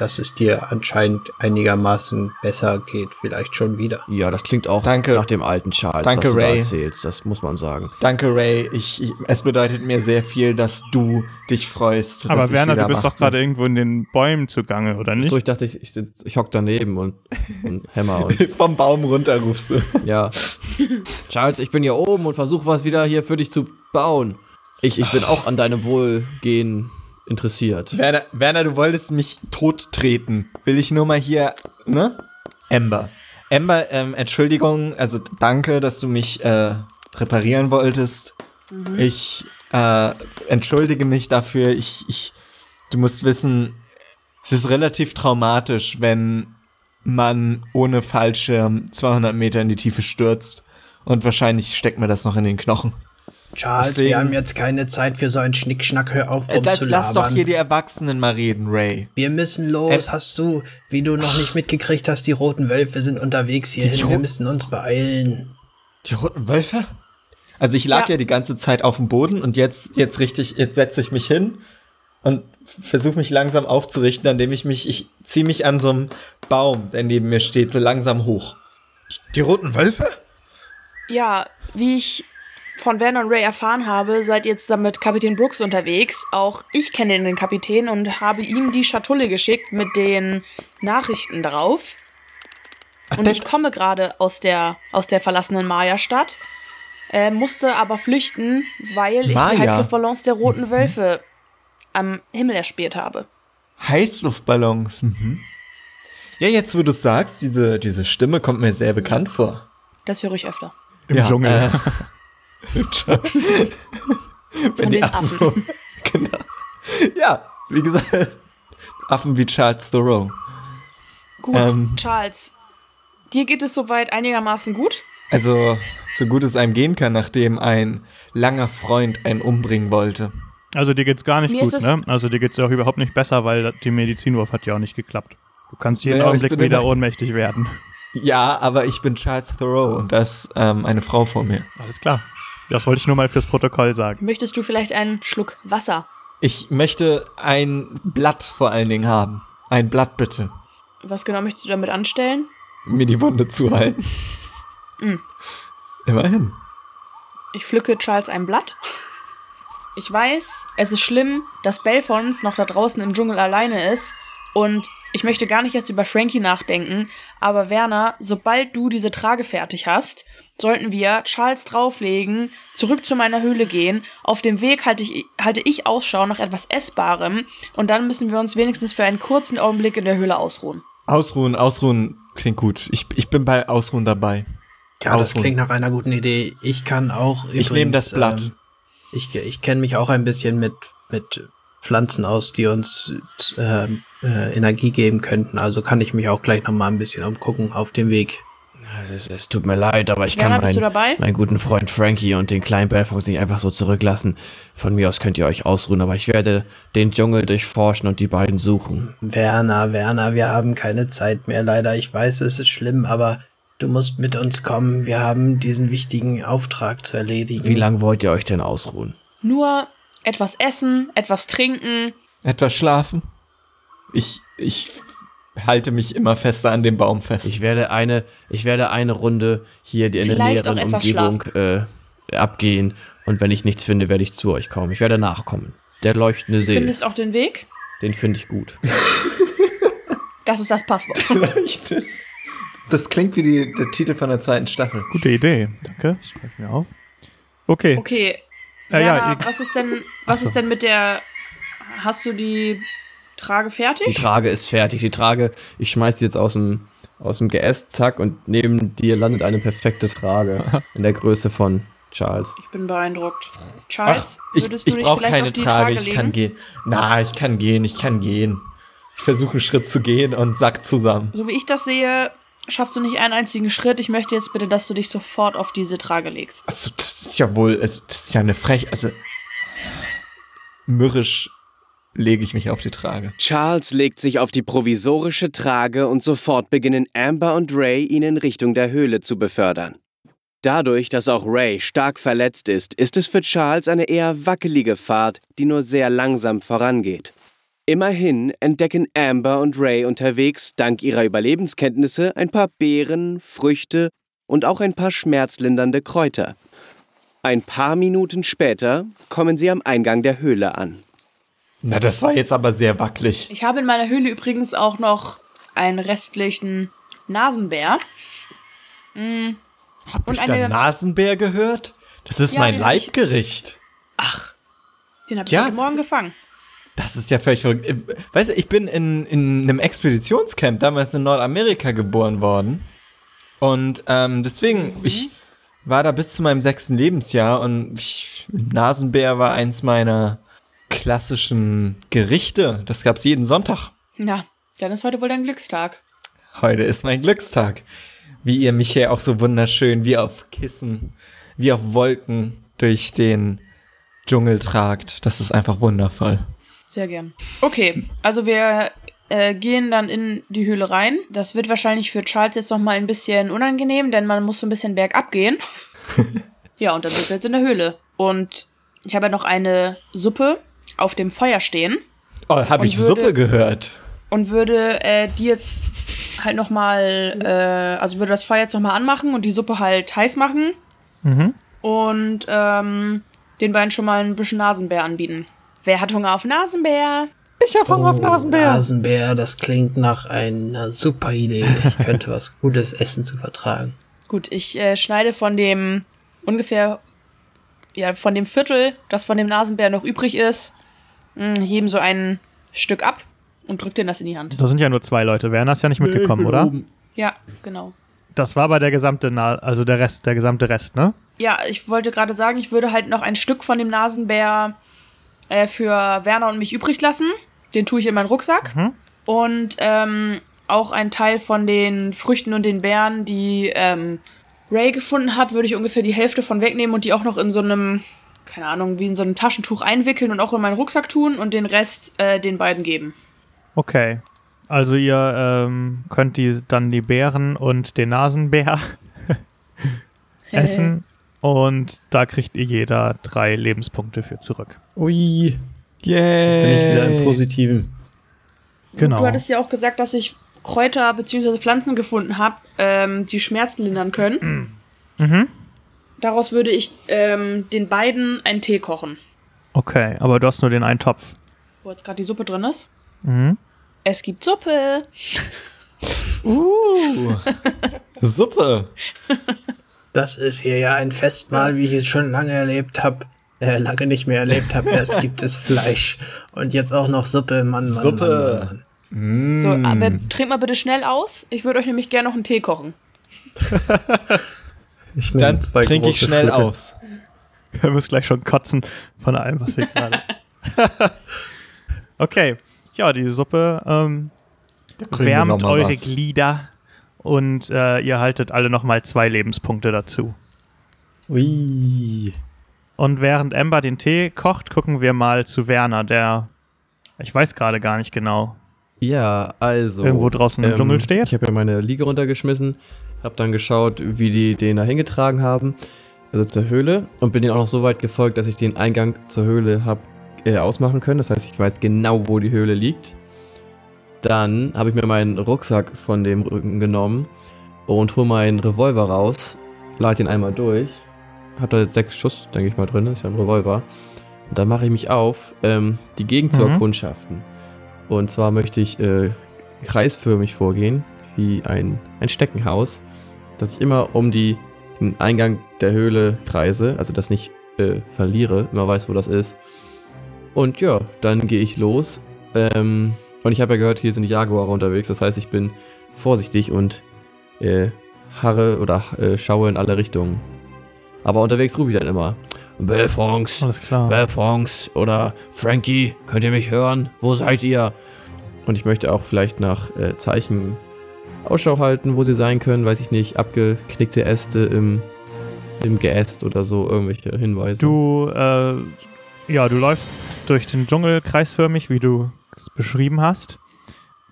dass es dir anscheinend einigermaßen besser geht, vielleicht schon wieder. Ja, das klingt auch Danke. nach dem alten Charles, Danke, was du Ray. da erzählst. Das muss man sagen. Danke, Ray. Ich, ich, es bedeutet mir sehr viel, dass du dich freust. Aber Werner, du bist wach doch gerade irgendwo in den Bäumen zugange, oder nicht? So, ich dachte, ich, ich, sitz- ich hock daneben und, und hämmer und. Vom Baum runter rufst du. ja. Charles, ich bin hier oben und versuche was wieder hier für dich zu bauen. Ich, ich bin auch an deinem Wohlgehen interessiert. Werner, Werner, du wolltest mich tot treten. Will ich nur mal hier, ne? Amber. Amber, ähm, Entschuldigung, also danke, dass du mich äh, reparieren wolltest. Ich äh, entschuldige mich dafür. Ich, ich, du musst wissen, es ist relativ traumatisch, wenn man ohne Fallschirm 200 Meter in die Tiefe stürzt. Und wahrscheinlich steckt mir das noch in den Knochen. Charles, Deswegen- wir haben jetzt keine Zeit für so einen Schnickschnack. Hör auf, Äh, lass, lass doch hier die Erwachsenen mal reden, Ray. Wir müssen los. Ähm, hast du, wie du noch nicht mitgekriegt hast, die roten Wölfe sind unterwegs hierhin. Wir müssen uns beeilen. Die roten Wölfe? Also ich lag ja, Ja. die ganze Zeit auf dem Boden und jetzt, jetzt richtig, jetzt setze ich mich hin und versuche mich langsam aufzurichten, indem ich mich, ich ziehe mich an so einem Baum, der neben mir steht, so langsam hoch. Die, die roten Wölfe? Ja, wie ich von Werner und Ray erfahren habe, seid ihr zusammen mit Kapitän Brooks unterwegs. Auch ich kenne den Kapitän und habe ihm die Schatulle geschickt mit den Nachrichten drauf. Ach, Und ich komme gerade aus der, aus der verlassenen Maya-Stadt, äh, musste aber flüchten, weil ich Maya? die Heißluftballons der roten Wölfe am Himmel erspäht habe. Heißluftballons. Mhm. Ja, jetzt wo du sagst, diese, diese Stimme kommt mir sehr bekannt vor. Das höre ich öfter. Im Ja, Dschungel. äh, Von Wenn die den Affen. Affen. genau. Ja, wie gesagt, Affen wie Charles Thoreau. Gut, Ähm. Charles, dir geht es soweit einigermaßen gut? Also, so gut es einem gehen kann, nachdem ein langer Freund einen umbringen wollte. Also dir geht's gar nicht Mir gut, ist ne? Also dir geht's ja auch überhaupt nicht besser, weil die Medizinwurf hat ja auch nicht geklappt. Du kannst jeden Naja, Augenblick wieder ohnmächtig werden. Ja, aber ich bin Charles Thoreau und das ähm, eine Frau vor mir. Alles klar. Das wollte ich nur mal fürs Protokoll sagen. Möchtest du vielleicht einen Schluck Wasser? Ich möchte ein Blatt vor allen Dingen haben. Ein Blatt bitte. Was genau möchtest du damit anstellen? Mir die Wunde zuhalten. Immerhin. Ich pflücke Charles ein Blatt. Ich weiß, es ist schlimm, dass Belfons noch da draußen im Dschungel alleine ist. Und ich möchte gar nicht jetzt über Frankie nachdenken. Aber Werner, sobald du diese Trage fertig hast, sollten wir Charles drauflegen, zurück zu meiner Höhle gehen. Auf dem Weg halte ich, halte ich Ausschau nach etwas Essbarem. Und dann müssen wir uns wenigstens für einen kurzen Augenblick in der Höhle ausruhen. Ausruhen, ausruhen klingt gut. Ich, ich bin bei Ausruhen dabei. Ja, das Ausruhen. klingt nach einer guten Idee. Ich kann auch Ich nehme das Blatt. Ähm, ich ich kenne mich auch ein bisschen mit, mit Pflanzen aus, die uns äh, äh, Energie geben könnten. Also kann ich mich auch gleich noch mal ein bisschen umgucken auf dem Weg. Es, es, es tut mir leid, aber ich Werner, kann bist du meinen, dabei? meinen guten Freund Frankie und den kleinen Belfons nicht einfach so zurücklassen. Von mir aus könnt ihr euch ausruhen, aber ich werde den Dschungel durchforschen und die beiden suchen. Werner, Werner, wir haben keine Zeit mehr, leider. Ich weiß, es ist schlimm, aber du musst mit uns kommen. Wir haben diesen wichtigen Auftrag zu erledigen. Wie lange wollt ihr euch denn ausruhen? Nur etwas essen, etwas trinken. Etwas schlafen? Ich, ich halte mich immer fester an dem Baum fest. Ich werde eine, ich werde eine Runde hier in der Vielleicht näheren auch etwas Umgebung äh, abgehen und wenn ich nichts finde, werde ich zu euch kommen. Ich werde nachkommen. Der leuchtende Du See, findest auch den Weg. den finde ich gut. Das ist das Passwort. Vielleicht ist- Das klingt wie die, der Titel von der zweiten Staffel. Gute Idee. Danke. Ich mir auf. Okay. Okay. Äh, ja, Werner, ihr- was ist denn, was ist denn mit der. Hast du die Trage fertig? Die Trage ist fertig. Die Trage, ich schmeiß sie jetzt aus dem, aus dem Geäst, zack, und neben dir landet eine perfekte Trage in der Größe von Charles. ich bin beeindruckt. Ach, Charles, ich, würdest ich du dich brauche vielleicht keine auf die Trage, Trage ich kann gehen. Na, ich kann gehen, ich kann gehen. Ich versuche einen Schritt zu gehen und sack zusammen. So wie ich das sehe, schaffst du nicht einen einzigen Schritt. Ich möchte jetzt bitte, dass du dich sofort auf diese Trage legst. Also, das ist ja wohl, also, das ist ja eine Frech, also mürrisch lege ich mich auf die Trage. Charles legt sich auf die provisorische Trage und sofort beginnen Amber und Ray, ihn in Richtung der Höhle zu befördern. Dadurch, dass auch Ray stark verletzt ist, ist es für Charles eine eher wackelige Fahrt, die nur sehr langsam vorangeht. Immerhin entdecken Amber und Ray unterwegs dank ihrer Überlebenskenntnisse ein paar Beeren, Früchte und auch ein paar schmerzlindernde Kräuter. Ein paar Minuten später kommen sie am Eingang der Höhle an. Na, das war jetzt aber sehr wackelig. Ich habe in meiner Höhle übrigens auch noch einen restlichen Nasenbär. Mm, Hab Und ich da eine- Nasenbär gehört? Das ist Ja, mein hab ich- Leibgericht. Ach, den habe ich Ja. heute Morgen gefangen. Das ist ja völlig verrückt. Äh, Weißt du, ich bin in, in einem Expeditionscamp damals in Nordamerika geboren worden. Und ähm, deswegen, ich war da bis zu meinem sechsten Lebensjahr und ich, Nasenbär war eins meiner klassischen Gerichte. Das gab's jeden Sonntag. Na, dann ist heute wohl dein Glückstag. Heute ist mein Glückstag. Wie ihr mich hier auch so wunderschön wie auf Kissen, wie auf Wolken durch den Dschungel tragt. Das ist einfach wundervoll. Sehr gern. Okay, also wir äh, gehen dann in die Höhle rein. Das wird wahrscheinlich für Charles jetzt noch mal ein bisschen unangenehm, denn man muss so ein bisschen bergab gehen. ja, und dann sind wir jetzt in der Höhle. Und ich habe ja noch eine Suppe auf dem Feuer stehen Oh, habe ich würde- Suppe gehört. und würde äh, die jetzt halt noch mal, äh, also würde das Feuer jetzt noch mal anmachen und die Suppe halt heiß machen Mhm. und ähm, den beiden schon mal ein bisschen Nasenbär anbieten. Wer hat Hunger auf Nasenbär? Ich habe Hunger auf Nasenbär. Nasenbär, das klingt nach einer super Idee. Ich könnte was Gutes essen zu vertragen. Gut, ich äh, schneide von dem ungefähr, ja, von dem Viertel, das von dem Nasenbär noch übrig ist, mh, jedem so ein Stück ab und drücke denen das in die Hand. Da sind ja nur zwei Leute. Werner ist ja nicht mitgekommen, oder? Ja, genau. Das war aber der gesamte, Na also der Rest, der gesamte Rest, ne? Ja, ich wollte gerade sagen, ich würde halt noch ein Stück von dem Nasenbär äh, für Werner und mich übrig lassen. Den tue ich in meinen Rucksack. Mhm. Und ähm, auch ein Teil von den Früchten und den Beeren, die ähm, Ray gefunden hat, würde ich ungefähr die Hälfte von wegnehmen und die auch noch in so einem, keine Ahnung, wie in so einem Taschentuch einwickeln und auch in meinen Rucksack tun und den Rest äh, den beiden geben. Okay. Also ihr ähm, könnt die, dann die Beeren und den Nasenbär essen und da kriegt ihr jeder drei Lebenspunkte für zurück. Ui. Bin ich wieder im Yay. Positiven. Genau. Du hattest ja auch gesagt, dass ich Kräuter bzw. Pflanzen gefunden habe, ähm, die Schmerzen lindern können. Mhm. Daraus würde ich ähm, den beiden einen Tee kochen. Okay, aber du hast nur den einen Topf. Wo jetzt gerade die Suppe drin ist. Mhm. Es gibt Suppe. Uh, Suppe. Das ist hier ja ein Festmahl, wie ich es schon lange erlebt habe. Äh, lange nicht mehr erlebt habe. Erst gibt es Fleisch. Und jetzt auch noch Suppe. Mann, Mann, Suppe. Mann, Mann, Mann. So, aber trinkt mal bitte schnell aus. Ich würde euch nämlich gerne noch einen Tee kochen. Ich Dann zwei trinke ich schnell Schlücke. aus. Wir müssen gleich schon kotzen von allem, was ich gerade. okay. Ja, die Suppe ähm, wir wärmt eure was. Glieder und äh, ihr haltet alle nochmal zwei Lebenspunkte dazu. Ui. Und während Ember den Tee kocht, gucken wir mal zu Werner, der, ich weiß gerade gar nicht genau, Ja, also. irgendwo draußen im Dschungel steht. Ich habe ja meine Liege runtergeschmissen, habe dann geschaut, wie die den da hingetragen haben, also zur Höhle, und bin denen auch noch so weit gefolgt, dass ich den Eingang zur Höhle habe äh, ausmachen können. Das heißt, ich weiß genau, wo die Höhle liegt. Dann habe ich mir meinen Rucksack von dem Rücken genommen und hole meinen Revolver raus, lade ihn einmal durch. Hab da jetzt sechs Schuss, denke ich mal, drin, ist ja ein Revolver. Und dann mache ich mich auf, ähm, die Gegend zu Mhm. erkundschaften. Und zwar möchte ich äh, kreisförmig vorgehen, wie ein, ein Steckenhaus, dass ich immer um die, den Eingang der Höhle kreise, also das nicht äh, verliere, immer weiß, wo das ist. Und ja, dann gehe ich los. Ähm, und ich habe ja gehört, hier sind die Jaguare unterwegs, das heißt, ich bin vorsichtig und äh, harre oder äh, schaue in alle Richtungen. Aber unterwegs rufe ich dann immer. Belfons, Alles klar. Belfons oder Frankie, könnt ihr mich hören? Wo seid ihr? Und ich möchte auch vielleicht nach äh, Zeichen Ausschau halten, wo sie sein können, weiß ich nicht, abgeknickte Äste im, im Geäst oder so, irgendwelche Hinweise. Du, äh, ja, du läufst durch den Dschungel kreisförmig, wie du es beschrieben hast.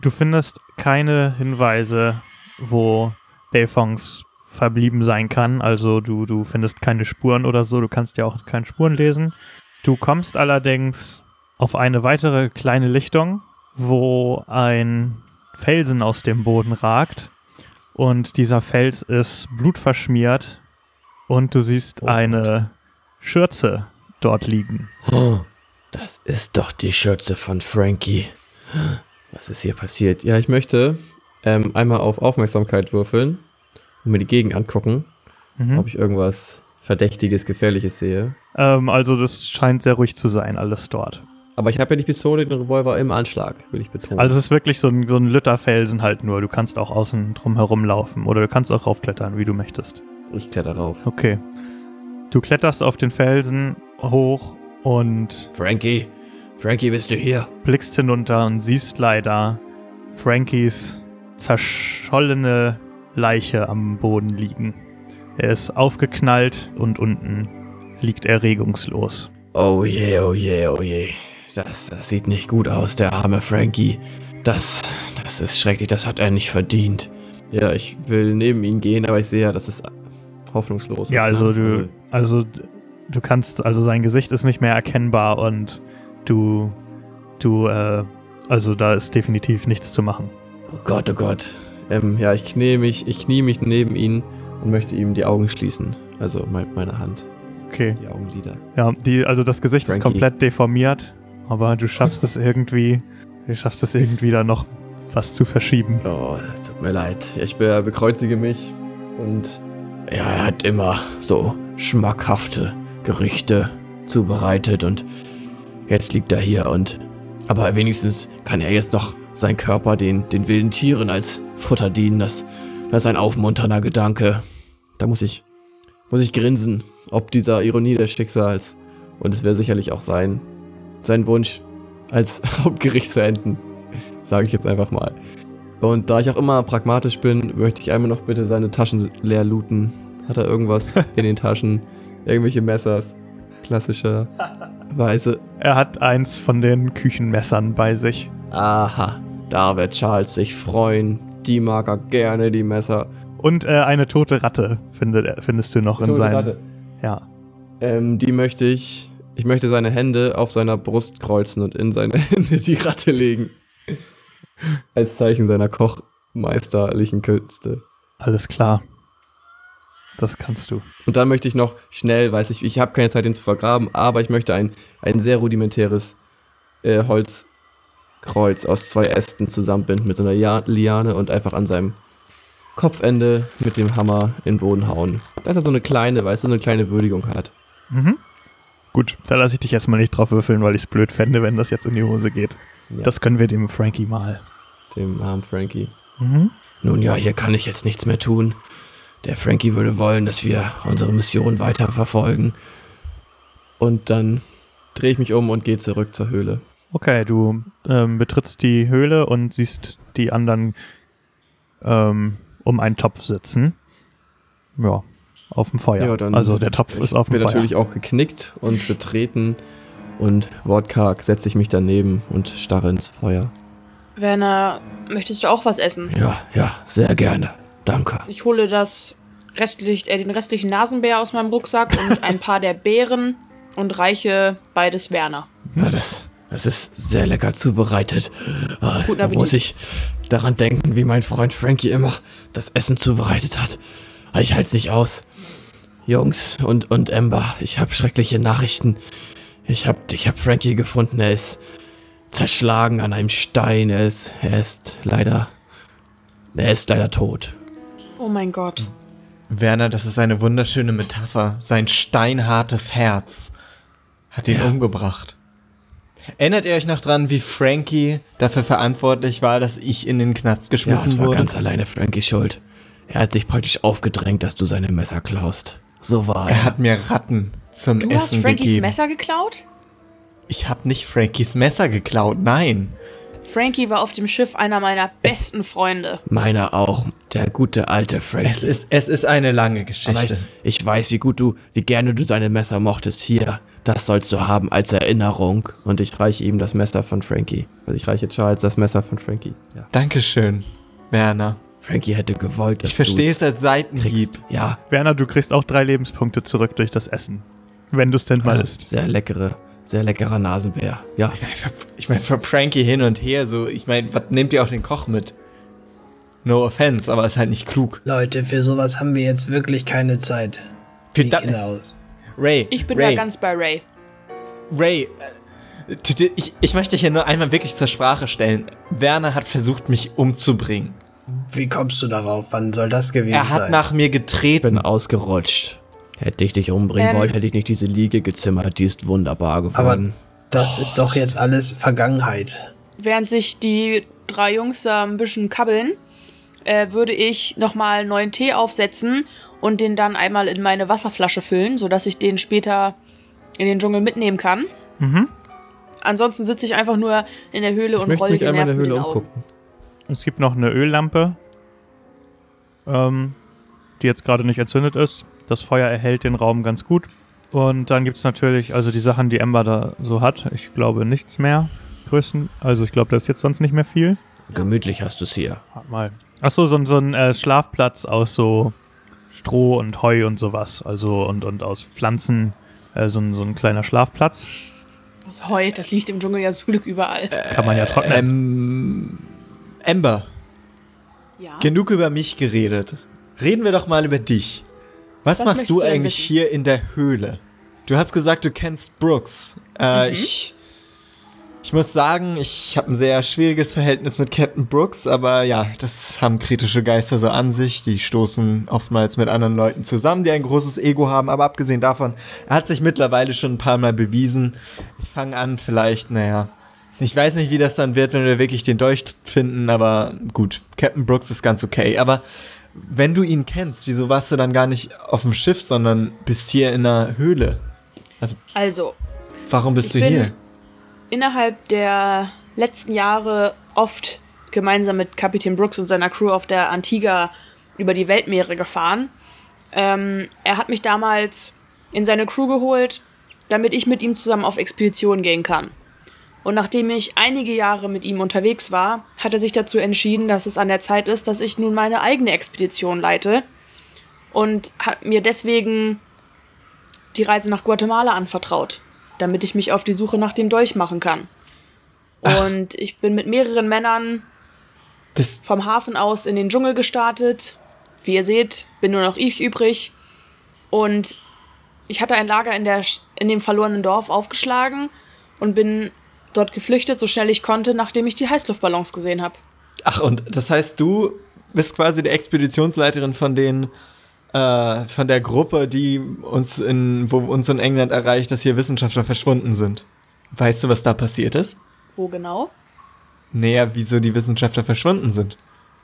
Du findest keine Hinweise, wo Belfons verblieben sein kann. Also du, du findest keine Spuren oder so. Du kannst ja auch keine Spuren lesen. Du kommst allerdings auf eine weitere kleine Lichtung, wo ein Felsen aus dem Boden ragt. Und dieser Fels ist blutverschmiert. Und du siehst Oh eine Schürze dort liegen. Oh, das ist doch die Schürze von Frankie. Was ist hier passiert? Ja, ich möchte ähm, einmal auf Aufmerksamkeit würfeln und mir die Gegend angucken, Mhm. ob ich irgendwas Verdächtiges, Gefährliches sehe. Ähm, also das scheint sehr ruhig zu sein, alles dort. Aber ich habe ja die Pistole, den Revolver im Anschlag, will ich betonen. Also es ist wirklich so ein, so ein Lütterfelsen halt nur. Du kannst auch außen drum herum laufen oder du kannst auch raufklettern, wie du möchtest. ich kletter rauf. Okay. Du kletterst auf den Felsen hoch und Frankie, Frankie, bist du hier? blickst hinunter und siehst leider Frankies zerschollene Leiche am Boden liegen. Er ist aufgeknallt und unten liegt er regungslos. Oh je, oh je, oh je. Das, das sieht nicht gut aus, der arme Frankie. Das, das ist schrecklich, das hat er nicht verdient. Ja, ich will neben ihn gehen, aber ich sehe ja, dass es hoffnungslos Ja, ist. also ne? du, also d- du kannst, also sein Gesicht ist nicht mehr erkennbar und du, du, äh, also da ist definitiv nichts zu machen. Oh Gott, oh Gott. Ähm, ja, ich knie mich, ich knie mich neben ihn und möchte ihm die Augen schließen. Also mein, meine Hand, Okay. die Augenlider. Ja, die, also das Gesicht ist Frankie. komplett deformiert, aber du schaffst es irgendwie, du schaffst es irgendwie da noch was zu verschieben. Oh, es tut mir leid. Ich be bekreuzige mich und ja, er hat immer so schmackhafte Gerichte zubereitet und jetzt liegt er hier und aber wenigstens kann er jetzt noch seinen Körper den, den wilden Tieren als Futter dienen. Das, das ist ein aufmunternder Gedanke. Da muss ich, muss ich grinsen, ob dieser Ironie des Schicksals und es wäre sicherlich auch sein, sein Wunsch als Hauptgericht zu enden. Sage ich jetzt einfach mal. Und da ich auch immer pragmatisch bin, möchte ich einmal noch bitte seine Taschen leer looten. Hat er irgendwas in den Taschen? Irgendwelche Messers? Klassischerweise. Er hat eins von den Küchenmessern bei sich. Aha, da wird Charles sich freuen. Die mag er gerne, die Messer. Und äh, eine tote Ratte findet, findest du noch in Tote seinem. Ratte. Ja. Ähm, die möchte ich. Ich möchte seine Hände auf seiner Brust kreuzen und in seine Hände die Ratte legen. Als Zeichen seiner kochmeisterlichen Künste. Alles klar. Das kannst du. Und dann möchte ich noch schnell, weiß ich, ich habe keine Zeit, den zu vergraben, aber ich möchte ein, ein sehr rudimentäres äh, Holzkreuz aus zwei Ästen zusammenbinden mit so einer ja Liane und einfach an seinem Kopfende mit dem Hammer in den Boden hauen. Dass er so eine kleine, weißt du, so eine kleine Würdigung hat. Mhm. Gut, da lasse ich dich erstmal nicht drauf würfeln, weil ich es blöd fände, wenn das jetzt in die Hose geht. Ja. Das können wir dem Frankie mal. Dem armen Frankie. Mhm. Nun ja, hier kann ich jetzt nichts mehr tun. Der Frankie würde wollen, dass wir unsere Mission weiterverfolgen. Und dann drehe ich mich um und gehe zurück zur Höhle. Okay, du ähm, betrittst die Höhle und siehst die anderen ähm, um einen Topf sitzen. Ja, auf dem Feuer. dann- also der Topf ist auf Ich dem bin Feuer. natürlich auch geknickt und betreten und wortkarg setze ich mich daneben und starre ins Feuer. Werner, möchtest du auch was essen? Ja, ja, sehr gerne. Danke. Ich hole das restlich, äh, den restlichen Nasenbär aus meinem Rucksack und ein paar der Beeren und reiche beides Werner. Ja, das, das ist sehr lecker zubereitet. Ah, Guten da Appetit. muss ich daran denken, wie mein Freund Frankie immer das Essen zubereitet hat. Ich halte es nicht aus. Jungs und, und Amber, ich habe schreckliche Nachrichten. Ich habe ich hab Frankie gefunden. Er ist zerschlagen an einem Stein. Er ist, er ist leider, er ist leider tot. Oh mein Gott. Werner, das ist eine wunderschöne Metapher. Sein steinhartes Herz hat ihn Ja. umgebracht. Erinnert ihr euch noch dran, wie Frankie dafür verantwortlich war, dass ich in den Knast Ja, geschmissen es war wurde? ganz alleine Frankie schuld. Er hat sich praktisch aufgedrängt, dass du seine Messer klaust. So war er. er hat mir Ratten zum Du hast Essen Frankies gegeben. Messer geklaut? Ich habe nicht Frankies Messer geklaut, nein. Frankie war auf dem Schiff einer meiner besten Freunde. Meiner auch. Der gute alte Frankie. Es ist, es ist eine lange Aber ich, Geschichte. ich weiß, wie gut du, wie gerne du seine Messer mochtest. Hier, das sollst du haben als Erinnerung. Und ich reiche ihm das Messer von Frankie. Also ich reiche Charles das Messer von Frankie. Ja. Dankeschön, Werner. Frankie hätte gewollt, dass Ich verstehe es als Seitenhieb. kriegst. Ja, Werner, du kriegst auch drei Lebenspunkte zurück durch das Essen. Wenn du es denn mal isst. sehr leckere, sehr leckerer Nasenbär. Ja, Ich meine, für Frankie hin und her, so, ich meine, was nehmt ihr auch den Koch mit? No offense, aber ist halt nicht klug. Leute, für sowas haben wir jetzt wirklich keine Zeit. Für Wie da- hinaus. Ray, Ich bin Ray, da ganz bei Ray. Ray, äh, ich, ich möchte hier nur einmal wirklich zur Sprache stellen. Werner hat versucht, mich umzubringen. Wie kommst du darauf? Wann soll das gewesen Er hat sein? nach mir bin getreten. ausgerutscht. Hätte ich dich umbringen Ähm. wollen, hätte ich nicht diese Liege gezimmert. Die ist wunderbar Aber geworden. das ist doch jetzt alles Vergangenheit. Während sich die drei Jungs da ein bisschen kabbeln, äh, würde ich nochmal neuen Tee aufsetzen und den dann einmal in meine Wasserflasche füllen, sodass ich den später in den Dschungel mitnehmen kann. Mhm. Ansonsten sitze ich einfach nur in der Höhle ich und rolle mich einmal in genervt der Höhle den Augen. Es gibt noch eine Öllampe, ähm, die jetzt gerade nicht entzündet ist. Das Feuer erhält den Raum ganz gut. Und dann gibt es natürlich, also die Sachen, die Ember da so hat. Ich glaube nichts mehr. Größten, also ich glaube, da ist jetzt sonst nicht mehr viel. Gemütlich hast du es hier. Warte mal. Achso, so, ein- so ein äh, Schlafplatz aus so Stroh und Heu und sowas. Also und, und aus Pflanzen. Äh, so, ein, so ein kleiner Schlafplatz. Das Heu, das liegt im Dschungel ja zum Glück überall. Kann man ja trocknen. Ähm, Amber, ja. genug über mich geredet. Reden wir doch mal über dich. Was, Was machst du eigentlich wissen? hier in der Höhle? Du hast gesagt, du kennst Brooks. Äh, Mhm. ich, ich muss sagen, ich habe ein sehr schwieriges Verhältnis mit Captain Brooks, aber ja, das haben kritische Geister so an sich. Die stoßen oftmals mit anderen Leuten zusammen, die ein großes Ego haben. Aber abgesehen davon, er hat sich mittlerweile schon ein paar Mal bewiesen. Ich fange an, vielleicht, naja. Ich weiß nicht, wie das dann wird, wenn wir wirklich den Dolch finden, aber gut, Captain Brooks ist ganz okay. Aber wenn du ihn kennst, wieso warst du dann gar nicht auf dem Schiff, sondern bist hier in einer Höhle? Also, Warum bist Ich du bin- hier? innerhalb der letzten Jahre oft gemeinsam mit Kapitän Brooks und seiner Crew auf der Antigua über die Weltmeere gefahren. Ähm, er hat mich damals in seine Crew geholt, damit ich mit ihm zusammen auf Expeditionen gehen kann. Und nachdem ich einige Jahre mit ihm unterwegs war, hat er sich dazu entschieden, dass es an der Zeit ist, dass ich nun meine eigene Expedition leite und hat mir deswegen die Reise nach Guatemala anvertraut, damit ich mich auf die Suche nach dem Dolch machen kann. Und ich bin mit mehreren Männern Das, vom Hafen aus in den Dschungel gestartet. Wie ihr seht, bin nur noch ich übrig. Und ich hatte ein Lager in, der, in dem verlorenen Dorf aufgeschlagen und bin dort geflüchtet, so schnell ich konnte, nachdem ich die Heißluftballons gesehen habe. Ach, und das heißt, du bist quasi die Expeditionsleiterin von den, äh, von der Gruppe, die uns in, wo uns in England erreicht, dass hier Wissenschaftler verschwunden sind. Weißt du, was da passiert ist? Wo genau? Naja, wieso die Wissenschaftler verschwunden sind.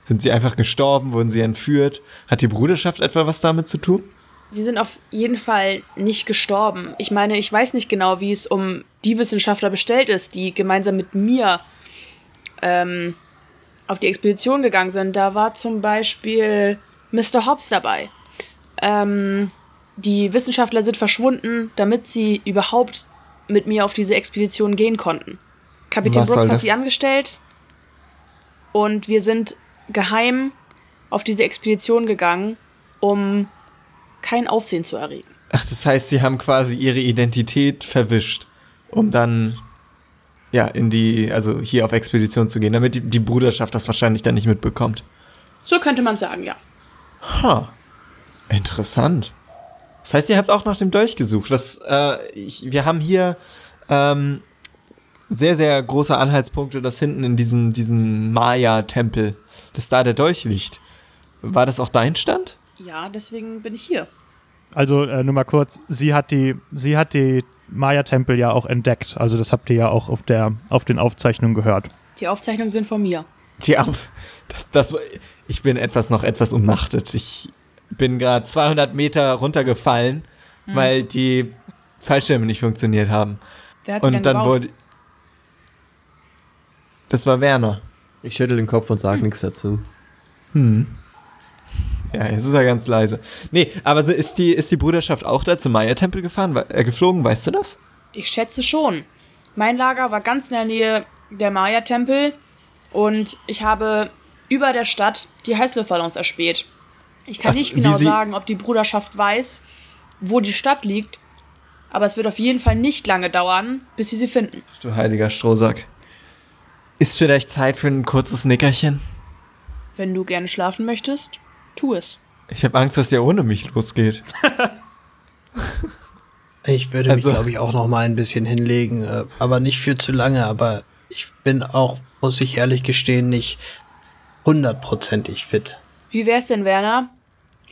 Sind sie einfach gestorben? Wurden sie entführt? Hat die Bruderschaft etwa was damit zu tun? Sie sind auf jeden Fall nicht gestorben. Ich meine, ich weiß nicht genau, wie es um die Wissenschaftler bestellt ist, die gemeinsam mit mir ähm, auf die Expedition gegangen sind. Da war zum Beispiel Mr. Hobbs dabei. Ähm, die Wissenschaftler sind verschwunden, damit sie überhaupt mit mir auf diese Expedition gehen konnten. Kapitän Was Brooks hat sie angestellt und wir sind geheim auf diese Expedition gegangen, um kein Aufsehen zu erregen. Ach, das heißt, sie haben quasi ihre Identität verwischt, um dann ja in die, also hier auf Expedition zu gehen, damit die, die Bruderschaft das wahrscheinlich dann nicht mitbekommt. So könnte man sagen, ja. Ha. Interessant. Das heißt, ihr habt auch nach dem Dolch gesucht. Was, äh, ich, wir haben hier ähm, sehr, sehr große Anhaltspunkte, dass hinten in diesem, diesem Maya-Tempel, dass da der Dolch liegt. War das auch dein Stand? Ja, deswegen bin ich hier. Also äh, nur mal kurz, sie hat die, sie hat die Maya-Tempel ja auch entdeckt. Also das habt ihr ja auch auf, der, auf den Aufzeichnungen gehört. Die Aufzeichnungen sind von mir. Die auf, das, das, ich bin etwas noch etwas umnachtet. Ich bin gerade 200 Meter runtergefallen, weil die Fallschirme nicht funktioniert haben. Wer hat Und dann gebaut? wurde. Das war Werner. Ich schüttel den Kopf und sage nichts dazu. Hm. Ja, jetzt ist er ganz leise. Nee, aber so ist die, ist die Bruderschaft auch da zum Maya-Tempel gefahren, äh, geflogen, weißt du das? Ich schätze schon. Mein Lager war ganz in der Nähe der Maya-Tempel und ich habe über der Stadt die Heißluftballons erspäht. Ich kann Was, nicht genau sagen, ob die Bruderschaft weiß, wo die Stadt liegt, aber es wird auf jeden Fall nicht lange dauern, bis sie sie finden. Du heiliger Strohsack. Ist vielleicht Zeit für ein kurzes Nickerchen? Wenn du gerne schlafen möchtest, tu es. Ich habe Angst, dass der ohne mich losgeht. Ich würde Also- mich, glaube ich, auch noch mal ein bisschen hinlegen, äh, aber nicht für zu lange. Aber ich bin auch, muss ich ehrlich gestehen, nicht hundertprozentig fit. Wie wär's denn, Werner,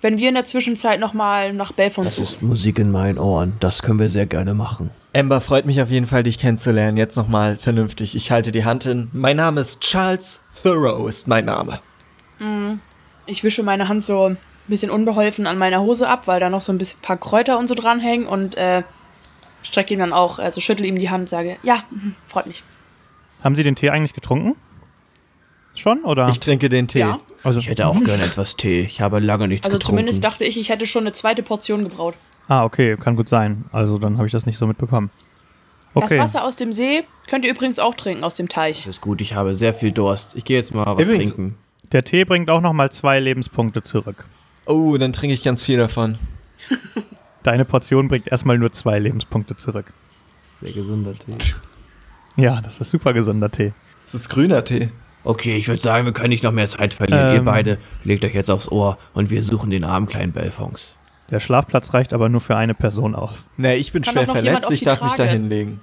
wenn wir in der Zwischenzeit nochmal nach Belfont Das suchen? ist Musik in meinen Ohren. Das können wir sehr gerne machen. Amber, freut mich auf jeden Fall, dich kennenzulernen. Jetzt nochmal vernünftig. Ich halte die Hand hin. Mein Name ist Charles Thoreau, ist mein Name. Ich wische meine Hand so ein bisschen unbeholfen an meiner Hose ab, weil da noch so ein bisschen paar Kräuter und so dranhängen und äh, strecke ihm dann auch, also schüttle ihm die Hand und sage, ja, mhm, freut mich. Haben Sie den Tee eigentlich getrunken? Schon, oder? Ich trinke den Tee. Ja. also, Ich hätte auch gerne etwas Tee. Ich habe lange nichts Also getrunken. zumindest dachte ich, ich hätte schon eine zweite Portion gebraut. ah, okay, kann gut sein. Also dann habe ich das nicht so mitbekommen. Das Okay. Wasser aus dem See könnt ihr übrigens auch trinken aus dem Teich. Das ist gut, ich habe sehr viel Durst. Ich gehe jetzt mal was Übrigens- trinken. Der Tee bringt auch nochmal zwei Lebenspunkte zurück. Oh, dann trinke ich ganz viel davon. Deine Portion bringt erstmal nur zwei Lebenspunkte zurück. Sehr gesunder Tee. Ja, das ist super gesunder Tee. Das ist grüner Tee. Okay, ich würde sagen, wir können nicht noch mehr Zeit verlieren. Ihr Ähm. beide legt euch jetzt aufs Ohr und wir suchen den armen kleinen Belfons. Der Schlafplatz reicht aber nur für eine Person aus. Nee, ich bin schwer verletzt, ich darf mich da Trage. hinlegen.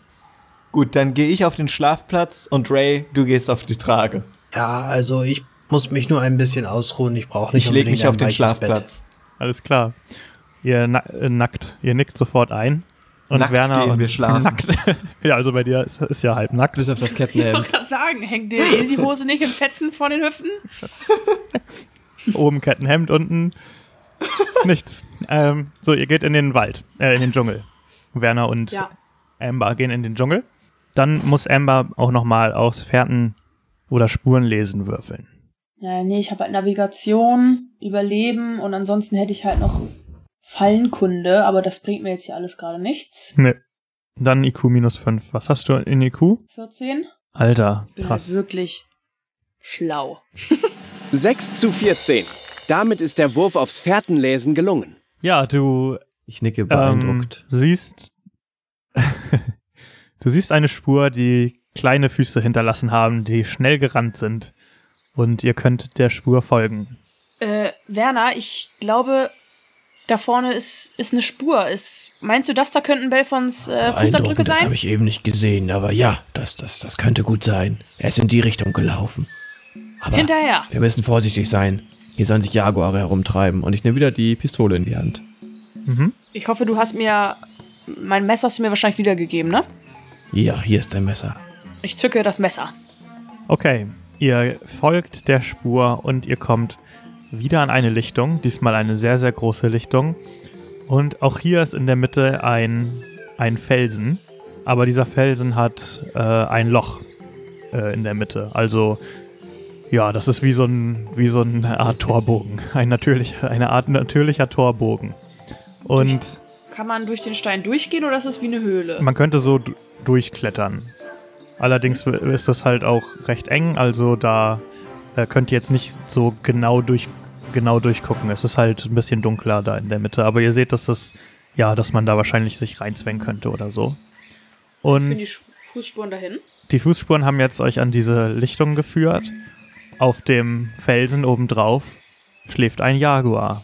Gut, dann gehe ich auf den Schlafplatz und Ray, du gehst auf die Trage. Ja, also ich muss mich nur ein bisschen ausruhen. Ich brauche nicht Ich lege unbedingt mich auf den Schlafplatz. Alles klar. Ihr na äh, nackt, ihr nickt sofort ein. Und Nackt Werner gehen und wir schlafen. Nackt. ja, also bei dir ist, ist ja halb nackt. Bis auf das Ich Kettenhemd. wollte gerade sagen, hängt dir die Hose nicht im Fetzen vor den Hüften? Oben Kettenhemd, unten nichts. Ähm, so, ihr geht in den Wald, äh, in den Dschungel. Werner und Ja. Amber gehen in den Dschungel. Dann muss Amber auch nochmal aus Fährten oder Spurenlesen würfeln. Ja, nee, ich habe halt Navigation, Überleben und ansonsten hätte ich halt noch Fallenkunde, aber das bringt mir jetzt hier alles gerade nichts. Ne. Dann IQ minus 5. Was hast du in IQ? 14? Alter, Bin krass. halt wirklich schlau. 6 zu 14. Damit ist der Wurf aufs Fährtenlesen gelungen. Ja, du Ich nicke ähm, beeindruckt. siehst, du siehst eine Spur, die kleine Füße hinterlassen haben, die schnell gerannt sind. Und ihr könnt der Spur folgen. Äh, Werner, ich glaube, Da vorne ist, ist eine Spur. Ist, meinst du, das da könnten Belfons äh, Fußabdrücke Beeindruckend, das sein? habe ich eben nicht gesehen, aber ja, das, das, das könnte gut sein. Er ist in die Richtung gelaufen. Aber Hinterher. wir müssen vorsichtig sein. Hier sollen sich Jaguare herumtreiben und ich nehme wieder die Pistole in die Hand. Ich hoffe, du hast mir. Mein Messer hast du mir wahrscheinlich wiedergegeben, ne? Ja, hier ist dein Messer. Ich zücke das Messer. Okay, ihr folgt der Spur und ihr kommt wieder an eine Lichtung, diesmal eine sehr, sehr große Lichtung. Und auch hier ist in der Mitte ein, ein Felsen, aber dieser Felsen hat äh, ein Loch äh, in der Mitte. Also, ja, das ist wie so, ein, wie so eine Art Torbogen, ein natürlich, eine Art natürlicher Torbogen. Und Kann man durch den Stein durchgehen oder ist es wie eine Höhle? man könnte so durchklettern. Allerdings ist das halt auch recht eng, also da äh, könnt ihr jetzt nicht so genau durch genau durchgucken. Es ist halt ein bisschen dunkler da in der Mitte, aber ihr seht, dass das ja, dass man da wahrscheinlich sich reinzwängen könnte oder so. Für Und die Fußspuren dahin? die Fußspuren haben jetzt euch an diese Lichtung geführt. Auf dem Felsen obendrauf schläft ein Jaguar.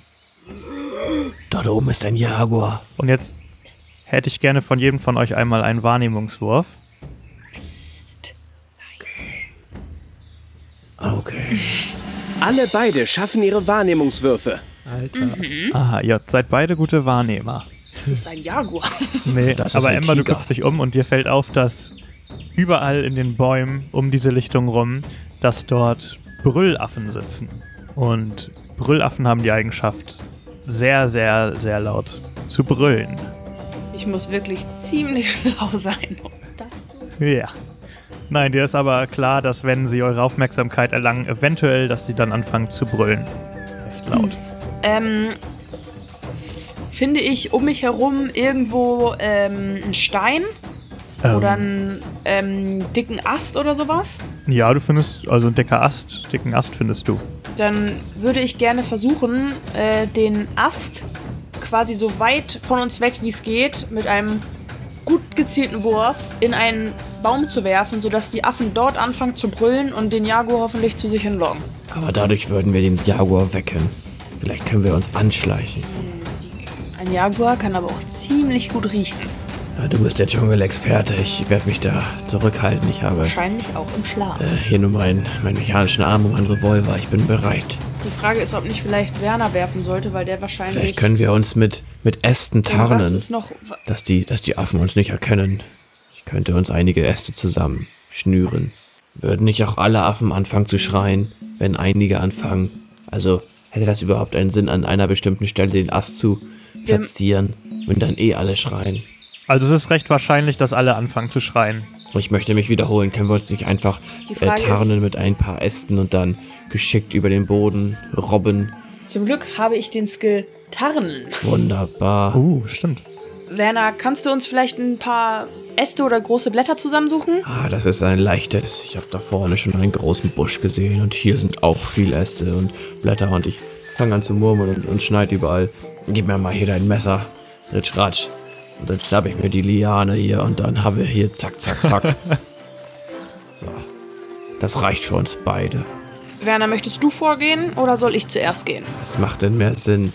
Dort oben ist ein Jaguar. Und jetzt hätte ich gerne von jedem von euch einmal einen Wahrnehmungswurf. Okay. Alle beide schaffen ihre Wahrnehmungswürfe. Aha, ihr seid beide gute Wahrnehmer. Das ist ein Jaguar. Nee, Das ist aber ein Emma, du Tiger. guckst dich um und dir fällt auf, dass überall in den Bäumen um diese Lichtung rum, dass dort Brüllaffen sitzen. Und Brüllaffen haben die Eigenschaft, sehr, sehr, sehr laut zu brüllen. Ich muss wirklich ziemlich schlau sein, um das zu Ja. Nein, dir ist aber klar, dass wenn sie eure Aufmerksamkeit erlangen, eventuell, dass sie dann anfangen zu brüllen. Recht laut. Ähm, finde ich um mich herum irgendwo ähm, einen Stein oder einen ähm, dicken Ast oder sowas? Ja, du findest, also ein dicker Ast, dicken Ast findest du. Dann würde ich gerne versuchen, äh, den Ast quasi so weit von uns weg, wie es geht, mit einem gut gezielten Wurf in einen Baum zu werfen, sodass die Affen dort anfangen zu brüllen und den Jaguar hoffentlich zu sich hinlocken. Aber dadurch würden wir den Jaguar wecken. Vielleicht können wir uns anschleichen. Ein Jaguar kann aber auch ziemlich gut riechen. Ja, du bist der Dschungelexperte. Ich werde mich da zurückhalten. Ich habe Wahrscheinlich auch im Schlaf. äh, hier nur meinen, meinen mechanischen Arm und meinen Revolver. Ich bin bereit. Die Frage ist, ob nicht vielleicht Werner werfen sollte, weil der wahrscheinlich. Vielleicht können wir uns mit, mit Ästen tarnen, dass die, dass die Affen uns nicht erkennen. Ich könnte uns einige Äste zusammen schnüren. Würden nicht auch alle Affen anfangen zu schreien, wenn einige anfangen? Also hätte das überhaupt einen Sinn, an einer bestimmten Stelle den Ast zu platzieren, wenn dann eh alle schreien? Also es ist recht wahrscheinlich, dass alle anfangen zu schreien. Ich möchte mich wiederholen. Können wir uns nicht einfach äh, tarnen mit ein paar Ästen und dann geschickt über den Boden robben? Zum Glück habe ich den Skill Tarnen. Wunderbar. Uh, stimmt. Werner, kannst du uns vielleicht ein paar Äste oder große Blätter zusammensuchen? Ah, das ist ein leichtes. Ich habe da vorne schon einen großen Busch gesehen und hier sind auch viele Äste und Blätter und ich fange an zu murmeln und, und schneide überall. Gib mir mal hier dein Messer. Ritsch, ratsch. Und dann schnapp ich mir die Liane hier und dann haben wir hier zack, zack, zack. so. Das reicht für uns beide. Werner, möchtest du vorgehen oder soll ich zuerst gehen? Was macht denn mehr Sinn?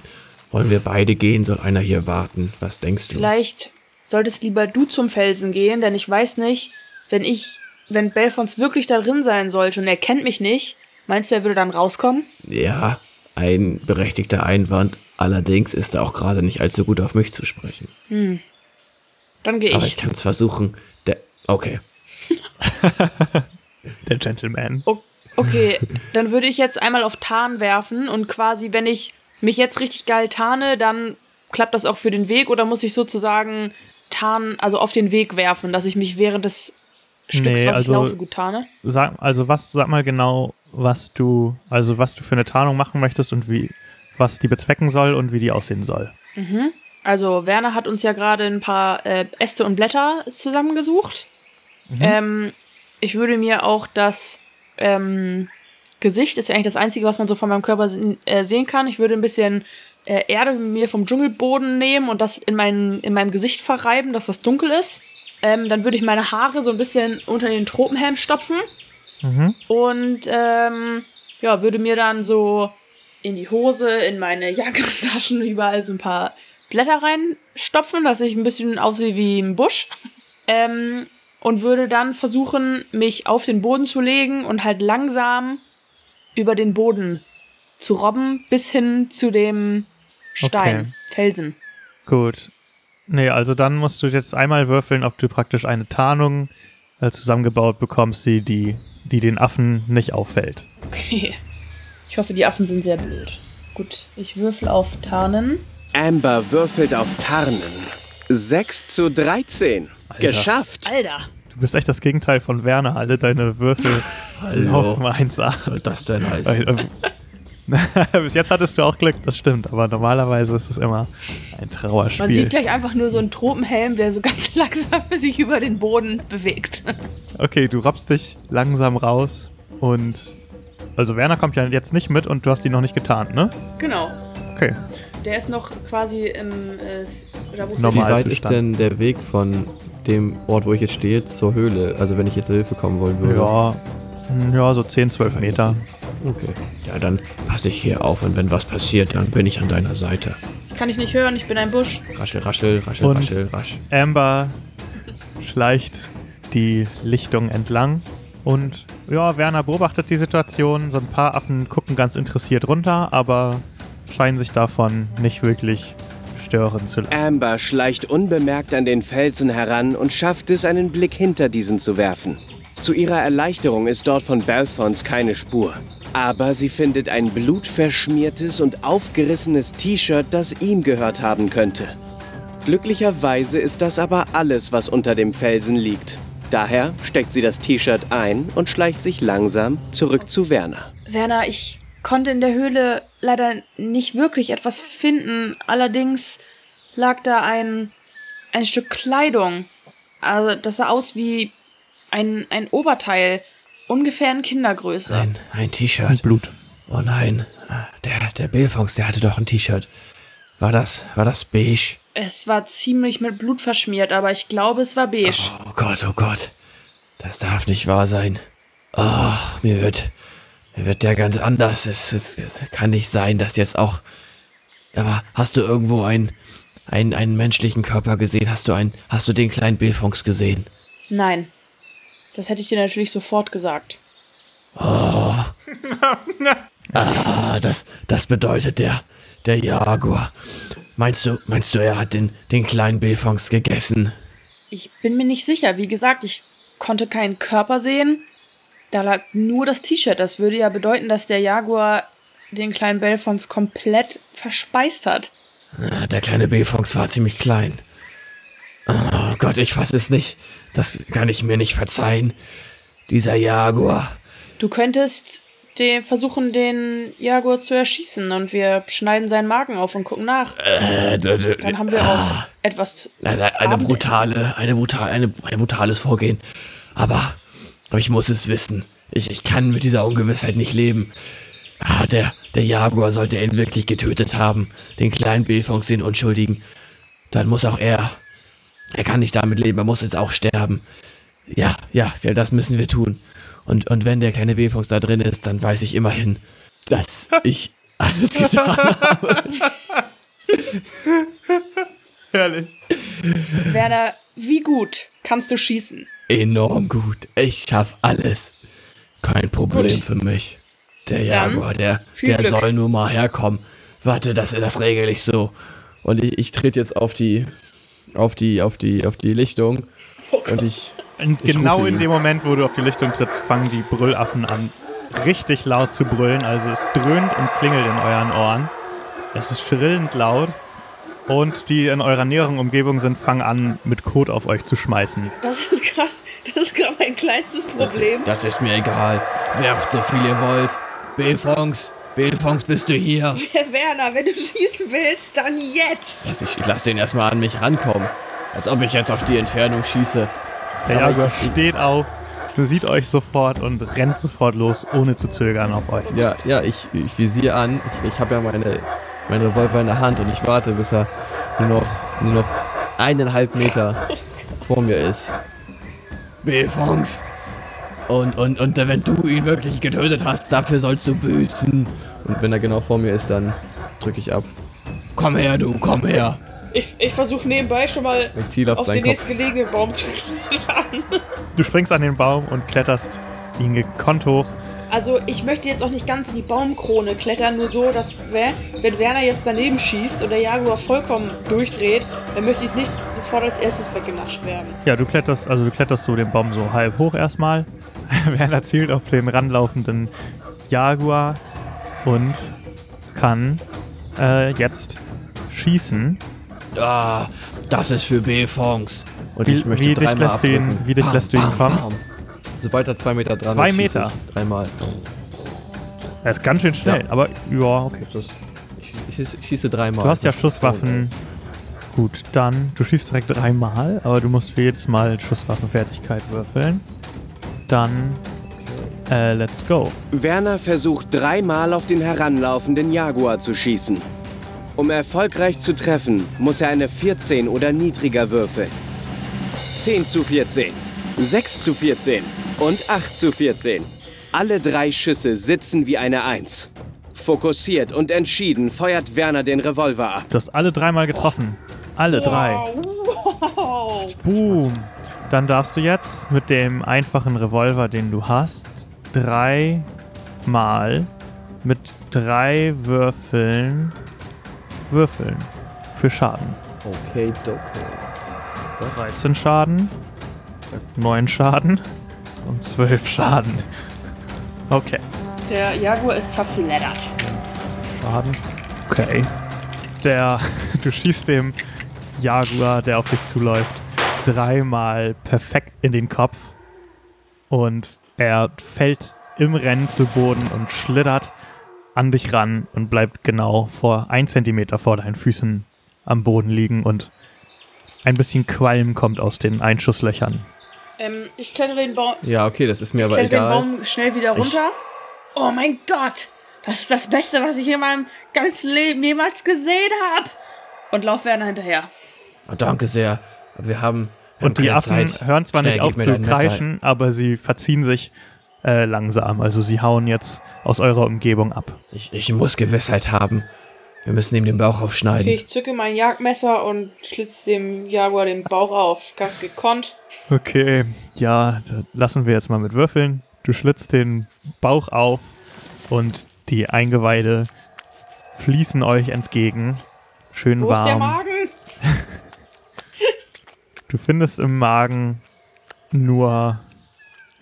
Wollen wir beide gehen? Soll einer hier warten? Was denkst du? Vielleicht solltest lieber du zum Felsen gehen, denn ich weiß nicht, wenn ich, wenn Belfons wirklich da drin sein sollte und er kennt mich nicht, meinst du, er würde dann rauskommen? Ja, ein berechtigter Einwand. Allerdings ist er auch gerade nicht allzu gut auf mich zu sprechen. Dann gehe Aber ich. ich kann es versuchen. Der, okay. Der Gentleman. O- Okay, dann würde ich jetzt einmal auf Tarn werfen und quasi, wenn ich mich jetzt richtig geil tarne, dann klappt das auch für den Weg oder muss ich sozusagen Tarn, also auf den Weg werfen, dass ich mich während des Stücks, Nee, was also- ich laufe, gut tarne? Sag, also was, sag mal genau, was du, also was du für eine Tarnung machen möchtest und wie, was die bezwecken soll und wie die aussehen soll. Also Werner hat uns ja gerade ein paar äh, Äste und Blätter zusammengesucht. Ähm, ich würde mir auch das ähm, Gesicht, ist ja eigentlich das Einzige, was man so von meinem Körper äh, sehen kann. Ich würde ein bisschen äh, Erde mir vom Dschungelboden nehmen und das in, mein, in meinem Gesicht verreiben, dass das dunkel ist. Ähm, dann würde ich meine Haare so ein bisschen unter den Tropenhelm stopfen. Und ähm, ja, würde mir dann so in die Hose, in meine Jackentaschen überall so ein paar Blätter reinstopfen, dass ich ein bisschen aussehe wie ein Busch. Ähm, und würde dann versuchen, mich auf den Boden zu legen und halt langsam über den Boden zu robben, bis hin zu dem Stein, Okay. Felsen. Gut. Nee, also dann musst du jetzt einmal würfeln, ob du praktisch eine Tarnung äh, zusammengebaut bekommst, die, die, die den Affen nicht auffällt. Okay. Ich hoffe, die Affen sind sehr blöd. Gut, ich würfel auf Tarnen. Amber würfelt auf Tarnen. 6 zu 13. Geschafft. Alter. Du bist echt das Gegenteil von Werner. Alle deine Würfel laufen 1A. Was soll das denn heißen? Weil, äh, Bis jetzt hattest du auch Glück, das stimmt, aber normalerweise ist es immer ein Man Trauerspiel. sieht gleich einfach nur so einen Tropenhelm, der so ganz langsam sich über den Boden bewegt. Okay, du robbst dich langsam raus und. Also Werner kommt ja jetzt nicht mit und du hast ihn noch nicht getarnt, ne? genau. Okay. Der ist noch quasi im. Äh, da wo Normal. weit ist denn der Weg von dem Ort, wo ich jetzt stehe, zur Höhle? Also wenn ich jetzt zur Hilfe kommen wollen würde. Ja, ja, so 10, 12 Meter. Okay. Ja, dann passe ich hier auf und wenn was passiert, dann bin ich an deiner Seite. Kann ich nicht hören, ich bin ein Busch. Raschel, raschel, raschel, Und- raschel, rasch. Amber schleicht die Lichtung entlang und ja, Werner beobachtet die Situation. So ein paar Affen gucken ganz interessiert runter, aber scheinen sich davon nicht wirklich stören zu lassen. Amber schleicht unbemerkt an den Felsen heran und schafft es, einen Blick hinter diesen zu werfen. Zu ihrer Erleichterung ist dort von Belfons keine Spur. Aber sie findet ein blutverschmiertes und aufgerissenes T-Shirt, das ihm gehört haben könnte. Glücklicherweise ist das aber alles, was unter dem Felsen liegt. Daher steckt sie das T-Shirt ein und schleicht sich langsam zurück zu Werner. Werner, ich konnte in der Höhle leider nicht wirklich etwas finden. Allerdings lag da ein, ein Stück Kleidung. Also, das sah aus wie ein, ein Oberteil. Ungefähr in Kindergröße. Ein, ein T-Shirt. Blut. Oh nein. Der, der Billfongs, der hatte doch ein T-Shirt. War das, war das beige? Es war ziemlich mit Blut verschmiert, aber ich glaube, es war beige. Oh Gott, oh Gott. Das darf nicht wahr sein. Oh, mir wird, wird der ganz anders. Es, es, es kann nicht sein, dass jetzt auch. Aber hast du irgendwo einen, einen, einen menschlichen Körper gesehen? Hast du einen, hast du den kleinen Billfongs gesehen? Nein. Das hätte ich dir natürlich sofort gesagt. Ah, das, das bedeutet der, der Jaguar. Meinst du, meinst du, er hat den, den kleinen Billfongs gegessen? Ich bin mir nicht sicher. Wie gesagt, ich konnte keinen Körper sehen. Da lag nur das T-Shirt. Das würde ja bedeuten, dass der Jaguar den kleinen Belfons komplett verspeist hat. Ah, Der kleine Billfongs war ziemlich klein. Oh Gott, ich fass es nicht. Das kann ich mir nicht verzeihen. Dieser Jaguar. Du könntest den, versuchen, den Jaguar zu erschießen und wir schneiden seinen Magen auf und gucken nach. Äh, Dann haben wir auch etwas. Also eine Abendessen. brutale, eine eine, ein brutales Vorgehen. Aber, aber ich muss es wissen. Ich, ich kann mit dieser Ungewissheit nicht leben. Ah, der, der Jaguar sollte ihn wirklich getötet haben. Den kleinen Billfongs, den Unschuldigen. Dann muss auch er. Er kann nicht damit leben, er muss jetzt auch sterben. Ja, ja, ja, das müssen wir tun. Und, und wenn der kleine Billfongs da drin ist, dann weiß ich immerhin, dass ich alles getan habe. Herrlich. Werner, wie gut kannst du schießen? Enorm gut. Ich schaff alles. Kein Problem Gut. für mich. Der Jaguar, der, der Glück. soll nur mal herkommen. Warte, das, das regel ich so. Und ich, ich trete jetzt auf die, auf die, auf die, auf die Lichtung. Und ich, Und Ich genau rufe in ihn. dem Moment, wo du auf die Lichtung trittst, fangen die Brüllaffen an, richtig laut zu brüllen. Also es dröhnt und klingelt in euren Ohren. Es ist schrillend laut. Und die in eurer näheren Umgebung sind, fangen an, mit Kot auf euch zu schmeißen. Das ist gerade das ist gerade mein kleinstes Problem. das ist mir egal. Werft so viel ihr wollt. Billfongs, Billfongs, bist du hier? Werner, wenn du schießen willst, dann jetzt. Also ich, ich lasse den erstmal an mich rankommen. Als ob ich jetzt auf die Entfernung schieße. Der Jaguar steht auf, sieht euch sofort und rennt sofort los, ohne zu zögern auf euch. Ja, ja, ich, ich visiere an. Ich, ich habe ja meine, meine Revolver in der Hand und ich warte, bis er nur noch, nur noch eineinhalb Meter vor mir ist. Billfongs. Und, und, und wenn du ihn wirklich getötet hast, dafür sollst du büßen. Und wenn er genau vor mir ist, dann drücke ich ab. Komm her, du, komm her. Ich, ich versuche nebenbei schon mal auf auf den nächstgelegenen Baum zu klettern. Du springst an den Baum und kletterst ihn gekonnt hoch. Also ich möchte jetzt auch nicht ganz in die Baumkrone klettern, nur so, dass wenn Werner jetzt daneben schießt und der Jaguar vollkommen durchdreht, dann möchte ich nicht sofort als erstes weggenascht werden. Ja, du kletterst, also du kletterst so den Baum so halb hoch erstmal. Werner zielt auf den ranlaufenden Jaguar und kann äh, jetzt schießen. Ah, das ist für B-Fonks. Und Wie- ich möchte wie dreimal lässt du ihn- wie dicht lässt du ihn kommen? Sobald er zwei Meter dran Zwei ist, schieße Meter? Ich dreimal. Er ist ganz schön schnell, Ja. aber ja, okay. Ich, ich, ich schieße dreimal. Du hast ja Schusswaffen. Gut, dann, du schießt direkt dreimal, aber du musst für jedes Mal Schusswaffenfertigkeit würfeln. Dann, äh, let's go. Werner versucht dreimal auf den heranlaufenden Jaguar zu schießen. Um erfolgreich zu treffen, muss er eine 14 oder niedriger würfeln. 10 zu 14, 6 zu 14 und 8 zu 14. Alle drei Schüsse sitzen wie eine Eins. Fokussiert und entschieden feuert Werner den Revolver ab. Du hast alle dreimal getroffen. Alle drei. Wow. Boom. Dann darfst du jetzt mit dem einfachen Revolver, den du hast, dreimal mit drei Würfeln würfeln. Für Schaden. Okay, okay. 13 Schaden, 9 Schaden und 12 Schaden. Okay. Der Jaguar ist zerfleddert. Schaden. Okay. Der, du schießt dem Jaguar, der auf dich zuläuft, dreimal perfekt in den Kopf und er fällt im Rennen zu Boden und schlittert an dich ran und bleibt genau vor ein Zentimeter vor deinen Füßen am Boden liegen und ein bisschen Qualm kommt aus den Einschusslöchern. Ähm, ich klettere den Baum, Ja, okay, das ist mir aber klettere den egal. Baum schnell wieder runter. Oh mein Gott! Das ist das Beste, was ich in meinem ganzen Leben jemals gesehen habe. Und lauf Werner hinterher. Oh, danke sehr. Aber wir haben. wir haben Und die Affen Zeit. hören zwar Schnell, nicht auf zu kreischen, aber sie verziehen sich äh, langsam. Also sie hauen jetzt aus eurer Umgebung ab. Ich, ich muss Gewissheit haben. Wir müssen ihm den Bauch aufschneiden. Okay, ich zücke mein Jagdmesser und schlitze dem Jaguar den Bauch auf. Ganz gekonnt. Okay, ja, lassen wir jetzt mal mit Würfeln. Du schlitzt den Bauch auf und die Eingeweide fließen euch entgegen. Schön Wo ist der warm. Magen? Du findest im Magen nur,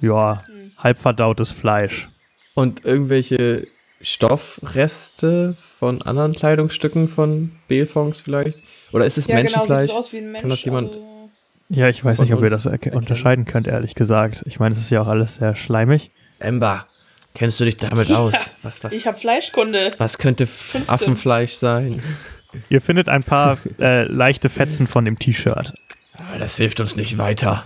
ja, halb verdautes Fleisch. Und irgendwelche Stoffreste von anderen Kleidungsstücken von Belfongs vielleicht? Oder ist es Ja, genau, sieht Menschenfleisch? so aus wie ein Mensch. Kann das jemand- also- Ja, ich weiß nicht, ob ihr das unterscheiden könnt, ehrlich gesagt. Ich meine, es ist ja auch alles sehr schleimig. Ember, kennst du dich damit aus? Was, was, Ich habe Fleischkunde. was könnte F 15. Affenfleisch sein? Ihr findet ein paar äh, leichte Fetzen von dem T-Shirt. Aber Das hilft uns nicht weiter.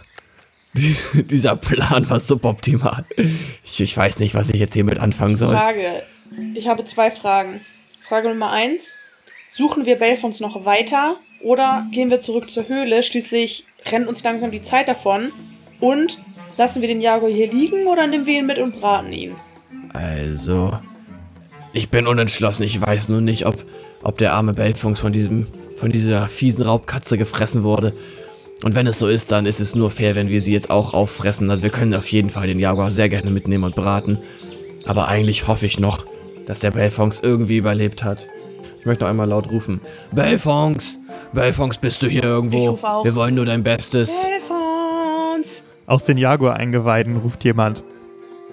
Dies- Dieser Plan war suboptimal. Ich, ich weiß nicht, was ich jetzt hiermit anfangen soll. Frage. Ich habe zwei Fragen. Frage Nummer eins. Suchen wir Belfons noch weiter oder gehen wir zurück zur Höhle? Schließlich rennt uns langsam die Zeit davon. Und lassen wir den Jaguar hier liegen oder nehmen wir ihn mit und braten ihn? Also, ich bin unentschlossen. Ich weiß nur nicht, ob, ob der arme Belfunks von diesem, von dieser fiesen Raubkatze gefressen wurde. Und wenn es so ist, dann ist es nur fair, wenn wir sie jetzt auch auffressen. Also wir können auf jeden Fall den Jaguar sehr gerne mitnehmen und braten. Aber eigentlich hoffe ich noch, dass der Belfonks irgendwie überlebt hat. Ich möchte noch einmal laut rufen. Belfonks! Belfonks, bist du hier irgendwo? Ich rufe auch. Wir wollen nur dein Bestes. Belfons! Aus den Jaguar-Eingeweiden ruft jemand.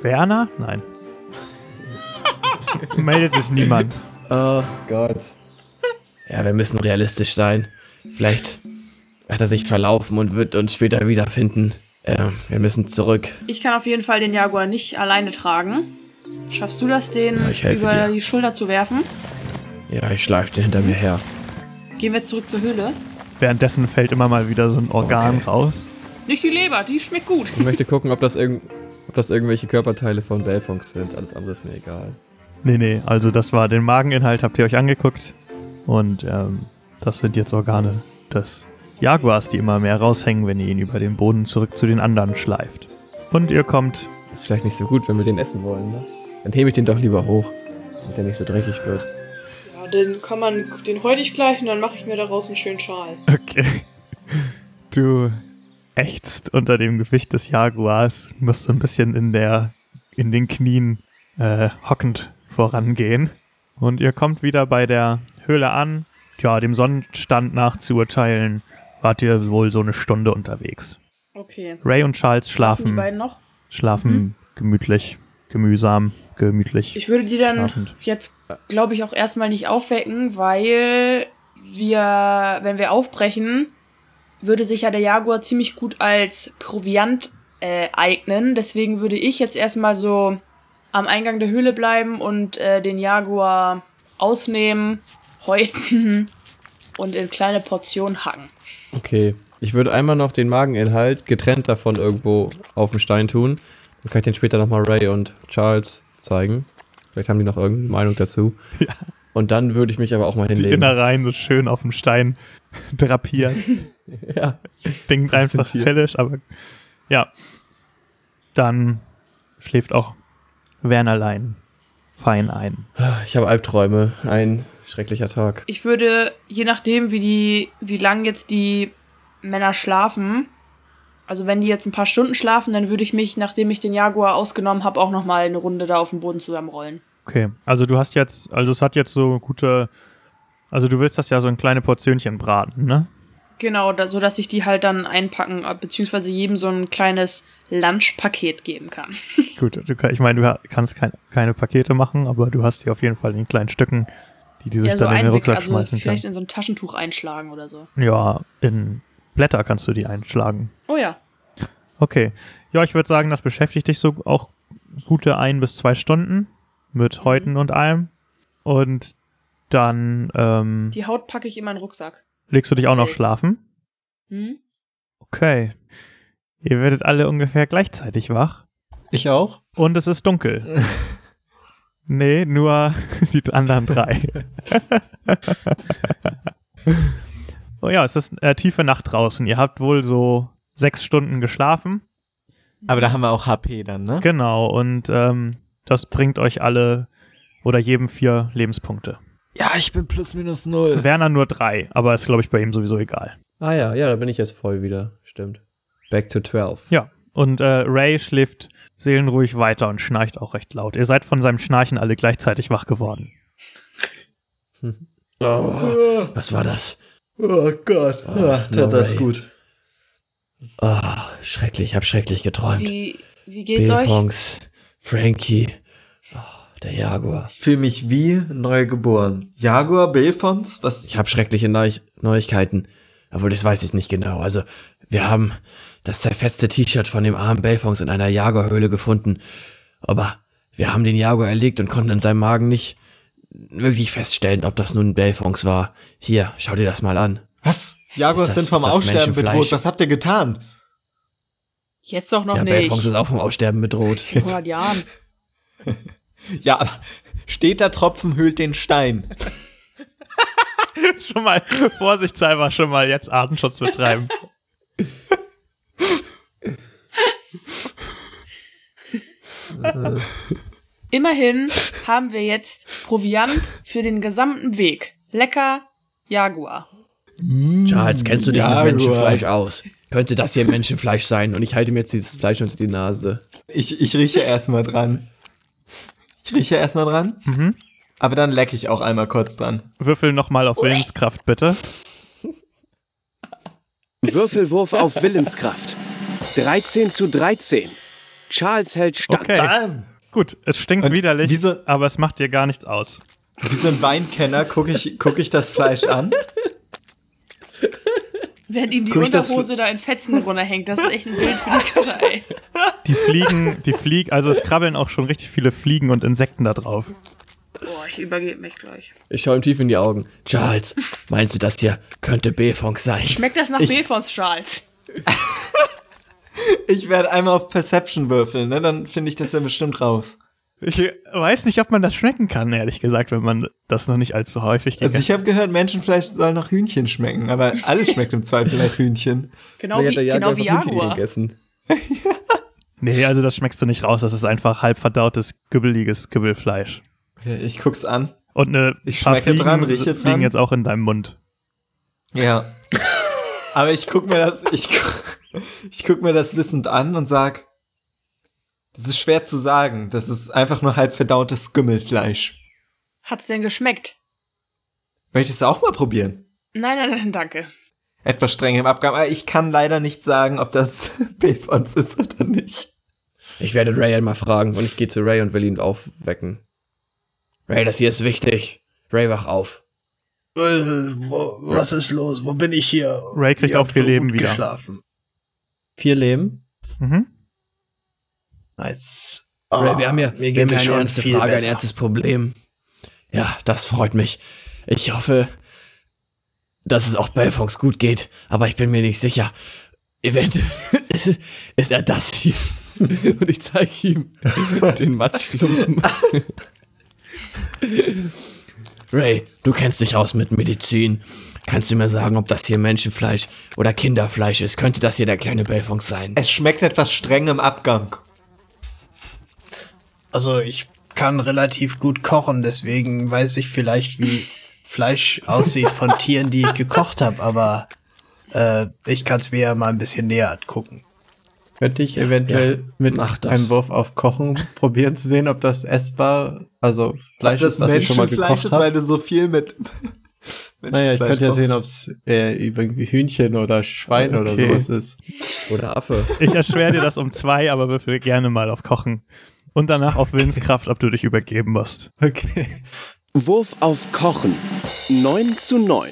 Werner? Nein. Es meldet sich niemand. Oh Gott. Ja, wir müssen realistisch sein. Vielleicht hat er sich verlaufen und wird uns später wiederfinden. Äh, wir müssen zurück. Ich kann auf jeden Fall den Jaguar nicht alleine tragen. Schaffst du das, den Ja, über dir. die Schulter zu werfen? Ja, ich schleife den hinter mir her. Gehen wir zurück zur Höhle. Währenddessen fällt immer mal wieder so ein Organ Okay. raus. Nicht die Leber, die schmeckt gut. Ich möchte gucken, ob das, irgend, ob das irgendwelche Körperteile von Belfonks sind. Alles andere ist mir egal. Nee, nee, also das war den Mageninhalt, habt ihr euch angeguckt. Und ähm, das sind jetzt Organe des Jaguars, die immer mehr raushängen, wenn ihr ihn über den Boden zurück zu den anderen schleift. Und ihr kommt, Ist vielleicht nicht so gut, wenn wir den essen wollen, ne? Dann hebe ich den doch lieber hoch. der nicht so dreckig wird. Den kann man, den heule ich gleich und dann mache ich mir daraus einen schönen Schal. Okay. Du ächzt unter dem Gewicht des Jaguars, musst so ein bisschen in der, in den Knien äh, hockend vorangehen. Und ihr kommt wieder bei der Höhle an. Ja, dem Sonnenstand nach zu urteilen, wart ihr wohl so eine Stunde unterwegs. Okay. Ray und Charles Schlafen die schlafen, beiden noch? schlafen gemütlich, gemühsam, gemütlich. Ich würde die dann Schlafend. jetzt, glaube ich, auch erstmal nicht aufwecken, weil wir, wenn wir aufbrechen, würde sich ja der Jaguar ziemlich gut als Proviant äh, eignen. Deswegen würde ich jetzt erstmal so am Eingang der Höhle bleiben und äh, den Jaguar ausnehmen, häuten und in kleine Portionen hacken. Okay. Ich würde einmal noch den Mageninhalt getrennt davon irgendwo auf den Stein tun. Dann kann ich den später nochmal Ray und Charles zeigen. Vielleicht haben die noch irgendeine Meinung dazu. Ja. Und dann würde ich mich aber auch mal die hinlegen. Innereien so schön auf dem Stein drapiert. Ja. Klingt einfach hellisch, aber ja. Dann schläft auch Wernerlein fein ein. Ich habe Albträume. Ein schrecklicher Tag. Ich würde, je nachdem, wie die, wie lang jetzt die Männer schlafen, also wenn die jetzt ein paar Stunden schlafen, dann würde ich mich, nachdem ich den Jaguar ausgenommen habe, auch nochmal eine Runde da auf dem Boden zusammenrollen. Okay, also du hast jetzt, also es hat jetzt so gute, also du willst das ja so in kleine Portionchen braten, ne? Genau, da, so dass ich die halt dann einpacken, äh, beziehungsweise jedem so ein kleines Lunchpaket geben kann. Gut, du, ich meine, du kannst kein, keine Pakete machen, aber du hast sie auf jeden Fall in kleinen Stücken, die die sich Ja, so dann in den Rucksack also schmeißen vielleicht können. in so ein Taschentuch einschlagen oder so. Ja, in Blätter kannst du die einschlagen. Oh ja. Okay. Ja, ich würde sagen, das beschäftigt dich so auch gute ein bis zwei Stunden mit Häuten und allem. Und dann ähm, Die Haut packe ich in meinen Rucksack. legst du dich auch noch Okay. schlafen. Hm? Okay. Ihr werdet alle ungefähr gleichzeitig wach. Ich auch? Und es ist dunkel. nee, nur die anderen drei. oh ja, es ist äh, tiefe Nacht draußen. Ihr habt wohl so sechs Stunden geschlafen. Aber da haben wir auch HP dann, ne? Genau, und ähm, das bringt euch alle oder jedem vier Lebenspunkte. Ja, ich bin plus minus null. Werner nur drei, aber ist, glaube ich, bei ihm sowieso egal. Ah ja, ja, da bin ich jetzt voll wieder. Stimmt. Back to 12. Ja, und äh, Ray schläft seelenruhig weiter und schnarcht auch recht laut. Ihr seid von seinem Schnarchen alle gleichzeitig wach geworden. Oh, was war das? Oh Gott, ah, no tat das way. gut. Oh, schrecklich, ich habe schrecklich geträumt. Wie, wie geht's euch? Belfonds, Frankie, oh, der Jaguar. Ich fühle mich wie neu geboren. Jaguar, Belfons, was? Ich habe schreckliche Neu Neuigkeiten, obwohl das weiß ich nicht genau. Also, wir haben das zerfetzte T-Shirt von dem armen Belfonds in einer Jaguarhöhle gefunden. Aber wir haben den Jaguar erlegt und konnten in seinem Magen nicht wirklich feststellen, ob das nun Belfonds war. Hier, schau dir das mal an. Was? Jaguars sind vom Aussterben bedroht. Was habt ihr getan? Jetzt doch noch ja, nicht. Belfonds ist auch vom Aussterben bedroht. In 100 Jahren. Ja, aber steter Tropfen hüllt den Stein. schon mal vorsichtshalber schon mal jetzt Artenschutz betreiben. Immerhin haben wir jetzt Proviant für den gesamten Weg. Lecker Jaguar. Charles, kennst du dich Jaguar. mit Menschenfleisch aus? Könnte das hier Menschenfleisch sein? Und ich halte mir jetzt dieses Fleisch unter die Nase. Ich, ich rieche erstmal dran. Ich rieche erstmal dran. Mhm. Aber dann lecke ich auch einmal kurz dran. Würfel nochmal auf Willenskraft, bitte. Würfelwurf auf Willenskraft. 13 zu 13. Charles hält stand. Okay. Gut, es stinkt Und widerlich, wieso- aber es macht dir gar nichts aus. Wie so ein Weinkenner gucke ich, guck ich das Fleisch an. Während ihm die Guck Unterhose da in Fetzen runterhängt. Das ist echt ein Bild für die Götter, ey. Die Fliegen, die Fliegen, also es krabbeln auch schon richtig viele Fliegen und Insekten da drauf. Boah, ich übergebe mich gleich. Ich schaue ihm tief in die Augen. Charles, meinst du, das hier könnte Belfonds sein? Schmeckt das nach Ich- Belfons, Charles? Ich werde einmal auf Perception würfeln, ne? Dann finde ich das ja bestimmt raus. Ich weiß nicht, ob man das schmecken kann, ehrlich gesagt, wenn man das noch nicht allzu häufig Also gegessen ich habe gehört, Menschenfleisch soll nach Hühnchen schmecken, aber alles schmeckt im Zweifel nach Hühnchen. Genau wie, genau wie Jaguar. gegessen. Nee, also das schmeckst du nicht raus. Das ist einfach halb verdautes, gübbeliges Gübbelfleisch. Okay, ich guck's an. Und eine Ich paar schmecke Fliegen dran, rieche fliegen dran. jetzt auch in deinem Mund. Ja. Aber ich guck mir das, ich, gu- ich guck mir das wissend an und sag, das ist schwer zu sagen. Das ist einfach nur halb verdautes Gümmelfleisch. Hat's denn geschmeckt? Möchtest du auch mal probieren? Nein, nein, nein, danke. Etwas streng im Abgang, aber ich kann leider nicht sagen, ob das Befons ist oder nicht. Ich werde Ray einmal fragen und ich gehe zu Ray und will ihn aufwecken. Ray, das hier ist wichtig. Ray, wach auf. Äh, wo, was ist los? Wo bin ich hier? Ray kriegt Ihr auch viel so Leben gut wieder. geschlafen. Vier Leben. Mhm. Nice. Ray, Ah, wir haben ja, mir wir haben ja eine ernste Frage, ein besser. ernstes Problem. Ja, das freut mich. Ich hoffe, dass es auch Belfonks gut geht, aber ich bin mir nicht sicher. Eventuell ist, ist er das hier. Und ich zeige ihm den Matschklumpen. Ray, du kennst dich aus mit Medizin. Kannst du mir sagen, ob das hier Menschenfleisch oder Kinderfleisch ist? Könnte das hier der kleine Belfonks sein? Es schmeckt etwas streng im Abgang. Also ich kann relativ gut kochen, deswegen weiß ich vielleicht, wie Fleisch aussieht von Tieren, die ich gekocht habe, aber äh, ich kann es mir ja mal ein bisschen näher angucken. Könnte ich eventuell mit mach das. einem Wurf auf Kochen probieren zu sehen, ob das essbar, also Fleisch das ist, was ich schon mal Menschenfleisch gekocht ist, weil habe. du so viel mit. Naja, ich könnte ja sehen, ob es äh, irgendwie Hühnchen oder Schwein oder Okay. sowas ist. Oder Affe? Ich erschwere dir das um zwei, aber würfel gerne mal auf Kochen. Und danach auf Willenskraft, ob du dich übergeben musst. Okay. Wurf auf Kochen. 9 zu 9.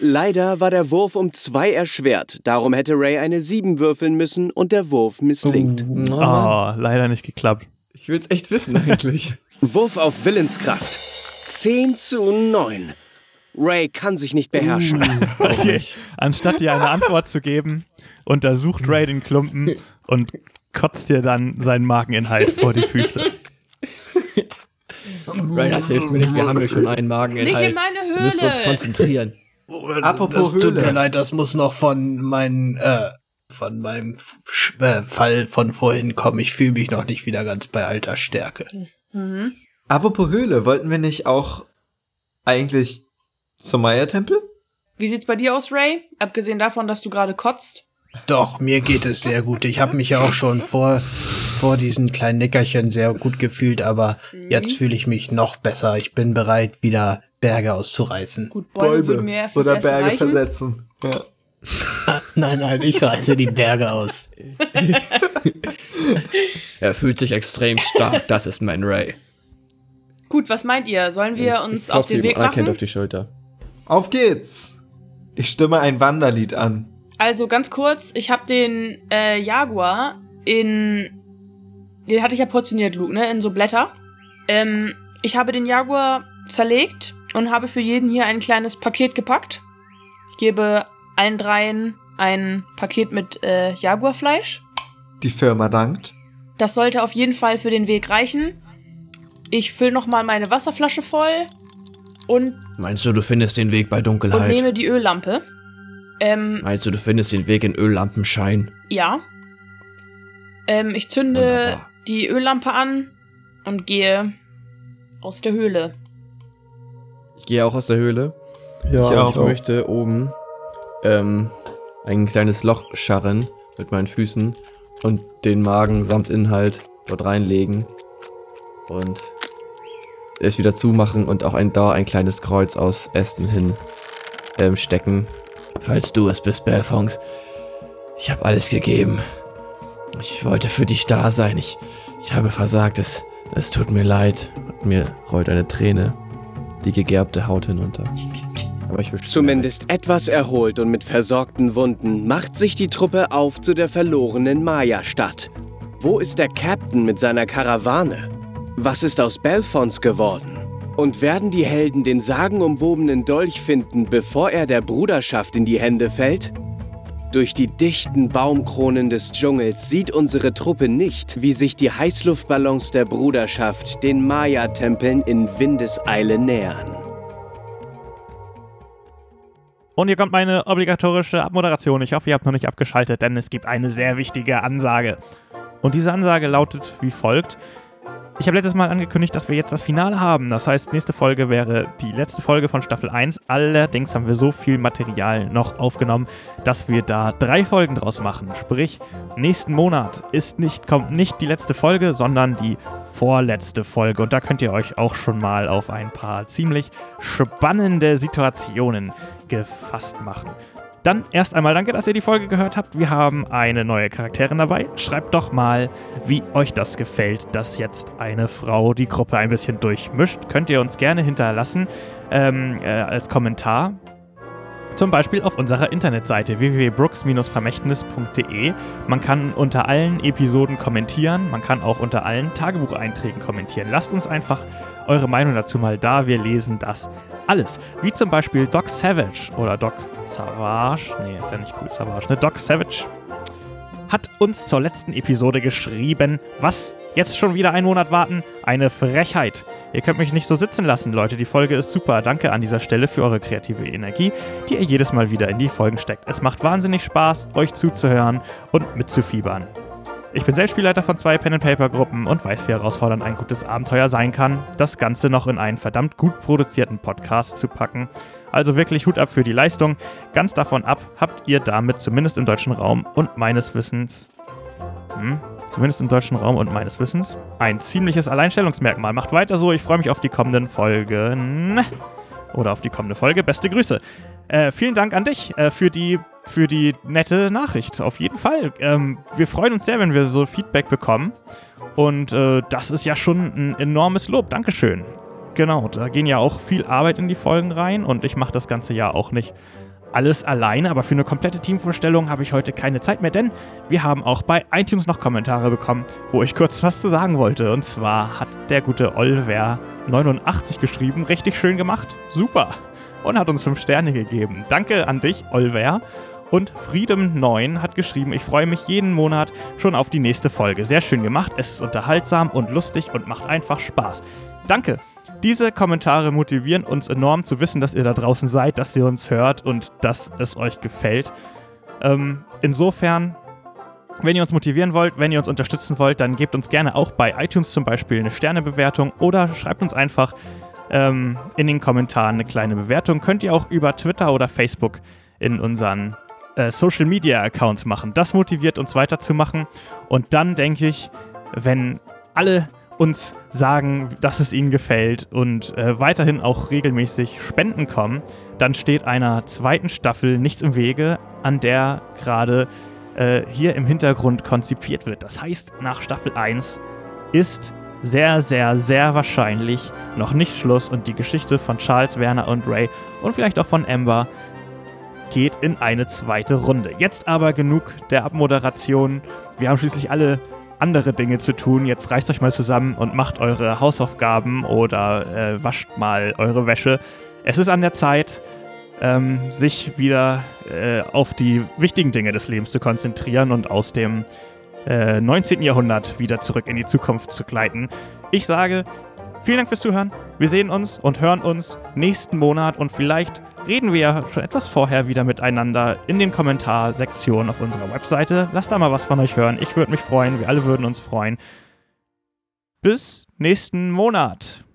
Leider war der Wurf um 2 erschwert. Darum hätte Ray eine 7 würfeln müssen und der Wurf misslingt. Oh, leider nicht geklappt. Ich will's echt wissen eigentlich. Wurf auf Willenskraft. 10 zu 9. Ray kann sich nicht beherrschen. Okay. Anstatt dir eine Antwort zu geben, untersucht Ray den Klumpen und kotzt dir dann seinen Mageninhalt vor die Füße. Ray, das hilft mir nicht. Wir haben ja schon einen Mageninhalt. Nicht in meine Wir müssen uns Höhle. konzentrieren. Apropos das tut Höhle. mir leid, das muss noch von meinen, äh, von meinem Sch- äh, Fall von vorhin kommen. Ich fühle mich noch nicht wieder ganz bei alter Stärke. Apropos Höhle, wollten wir nicht auch eigentlich zum Maya-Tempel? Wie sieht's bei dir aus, Ray? Abgesehen davon, dass du gerade kotzt. Doch, mir geht es sehr gut. Ich habe mich ja auch schon vor, vor diesen kleinen Nickerchen sehr gut gefühlt, aber jetzt fühle ich mich noch besser. Ich bin bereit, wieder Berge auszureißen. Gut, Bäume, fürs oder Berge reichen. versetzen. Ja. Nein, nein, ich reiße die Berge aus. Er fühlt sich extrem stark. Das ist mein Ray. Gut, was meint ihr? Sollen wir uns Ich auf den Weg machen? auf die Schulter. Auf geht's! Ich stimme ein Wanderlied an. Also ganz kurz, ich habe den äh, Jaguar in. Den hatte ich ja portioniert, Luke, ne? In so Blätter. Ähm, ich habe den Jaguar zerlegt und habe für jeden hier ein kleines Paket gepackt. Ich gebe allen dreien ein Paket mit äh, Jaguarfleisch. Die Firma dankt. Das sollte auf jeden Fall für den Weg reichen. Ich fülle nochmal meine Wasserflasche voll und, Meinst du, du findest den Weg bei und Dunkelheit? nehme die Öllampe. Ähm, Meinst du, du findest den Weg in Öllampenschein? Ja. Ähm, ich zünde Wunderbar. die Öllampe an und gehe aus der Höhle. Ich gehe auch aus der Höhle. Ja, Ich auch. Ich möchte oben ähm, ein kleines Loch scharren mit meinen Füßen und den Magen samt Inhalt dort reinlegen und es wieder zumachen und auch ein, da ein kleines Kreuz aus Ästen hin ähm, stecken. Falls du es bist, Belfongs. Ich habe alles gegeben. Ich wollte für dich da sein. Ich, ich habe versagt. Es, es tut mir leid. Und mir rollt eine Träne die gegerbte Haut hinunter. Aber ich Zumindest etwas erholt und mit versorgten Wunden macht sich die Truppe auf zu der verlorenen Maya-Stadt. Wo ist der Captain mit seiner Karawane? Was ist aus Belfons geworden? Und werden die Helden den sagenumwobenen Dolch finden, bevor er der Bruderschaft in die Hände fällt? Durch die dichten Baumkronen des Dschungels sieht unsere Truppe nicht, wie sich die Heißluftballons der Bruderschaft den Maya-Tempeln in Windeseile nähern. Und hier kommt meine obligatorische Abmoderation. Ich hoffe, ihr habt noch nicht abgeschaltet, denn es gibt eine sehr wichtige Ansage. Und diese Ansage lautet wie folgt. Ich habe letztes Mal angekündigt, dass wir jetzt das Finale haben. Das heißt, nächste Folge wäre die letzte Folge von Staffel 1. Allerdings haben wir so viel Material noch aufgenommen, dass wir da drei Folgen draus machen. Sprich, nächsten Monat ist nicht, kommt nicht die letzte Folge, sondern die vorletzte Folge. Und da könnt ihr euch auch schon mal auf ein paar ziemlich spannende Situationen gefasst machen. Dann erst einmal danke, dass ihr die Folge gehört habt. Wir haben eine neue Charakterin dabei. Schreibt doch mal, wie euch das gefällt, dass jetzt eine Frau die Gruppe ein bisschen durchmischt. Könnt ihr uns gerne hinterlassen ähm, äh, als Kommentar. Zum Beispiel auf unserer Internetseite www.brooks-vermächtnis.de. Man kann unter allen Episoden kommentieren, man kann auch unter allen Tagebucheinträgen kommentieren. Lasst uns einfach eure Meinung dazu mal da, wir lesen das alles. Wie zum Beispiel Doc Savage oder Doc Savage, nee, ist ja nicht cool, Savage, ne? Doc Savage hat uns zur letzten Episode geschrieben, was Jetzt schon wieder einen Monat warten? Eine Frechheit. Ihr könnt mich nicht so sitzen lassen, Leute. Die Folge ist super. Danke an dieser Stelle für eure kreative Energie, die ihr jedes Mal wieder in die Folgen steckt. Es macht wahnsinnig Spaß, euch zuzuhören und mitzufiebern. Ich bin selbst Spielleiter von zwei Pen-and-Paper-Gruppen und weiß, wie herausfordernd ein gutes Abenteuer sein kann, das Ganze noch in einen verdammt gut produzierten Podcast zu packen. Also wirklich Hut ab für die Leistung. Ganz davon ab habt ihr damit zumindest im deutschen Raum und meines Wissens hm, zumindest im deutschen Raum und meines Wissens, ein ziemliches Alleinstellungsmerkmal. Macht weiter so, ich freue mich auf die kommenden Folgen. Oder auf die kommende Folge. Beste Grüße. Äh, vielen Dank an dich äh, für, die, für die nette Nachricht. Auf jeden Fall. Ähm, wir freuen uns sehr, wenn wir so Feedback bekommen. Und äh, das ist ja schon ein enormes Lob. Dankeschön. Genau, da gehen ja auch viel Arbeit in die Folgen rein und ich mache das ganze Jahr auch nicht alles alleine, aber für eine komplette Teamvorstellung habe ich heute keine Zeit mehr, denn wir haben auch bei iTunes noch Kommentare bekommen, wo ich kurz was zu sagen wollte. Und zwar hat der gute Olver89 geschrieben, richtig schön gemacht, super. Und hat uns 5 Sterne gegeben. Danke an dich, Olver. Und Freedom9 hat geschrieben, ich freue mich jeden Monat schon auf die nächste Folge. Sehr schön gemacht, es ist unterhaltsam und lustig und macht einfach Spaß. Danke. Diese Kommentare motivieren uns enorm zu wissen, dass ihr da draußen seid, dass ihr uns hört und dass es euch gefällt. Ähm, insofern, wenn ihr uns motivieren wollt, wenn ihr uns unterstützen wollt, dann gebt uns gerne auch bei iTunes zum Beispiel eine Sternebewertung oder schreibt uns einfach ähm, in den Kommentaren eine kleine Bewertung. Könnt ihr auch über Twitter oder Facebook in unseren äh, Social Media Accounts machen. Das motiviert uns weiterzumachen. Und dann denke ich, wenn alle uns sagen, dass es ihnen gefällt und äh, weiterhin auch regelmäßig Spenden kommen, dann steht einer zweiten Staffel nichts im Wege, an der gerade äh, hier im Hintergrund konzipiert wird. Das heißt, nach Staffel 1 ist sehr, sehr, sehr wahrscheinlich noch nicht Schluss und die Geschichte von Charles, Werner und Ray und vielleicht auch von Amber geht in eine zweite Runde. Jetzt aber genug der Abmoderation. Wir haben schließlich alle andere Dinge zu tun. Jetzt reißt euch mal zusammen und macht eure Hausaufgaben oder äh, wascht mal eure Wäsche. Es ist an der Zeit, ähm, sich wieder äh, auf die wichtigen Dinge des Lebens zu konzentrieren und aus dem äh, 19. Jahrhundert wieder zurück in die Zukunft zu gleiten. Ich sage, vielen Dank fürs Zuhören. Wir sehen uns und hören uns nächsten Monat und vielleicht reden wir ja schon etwas vorher wieder miteinander in den Kommentarsektionen auf unserer Webseite. Lasst da mal was von euch hören. Ich würde mich freuen. Wir alle würden uns freuen. Bis nächsten Monat.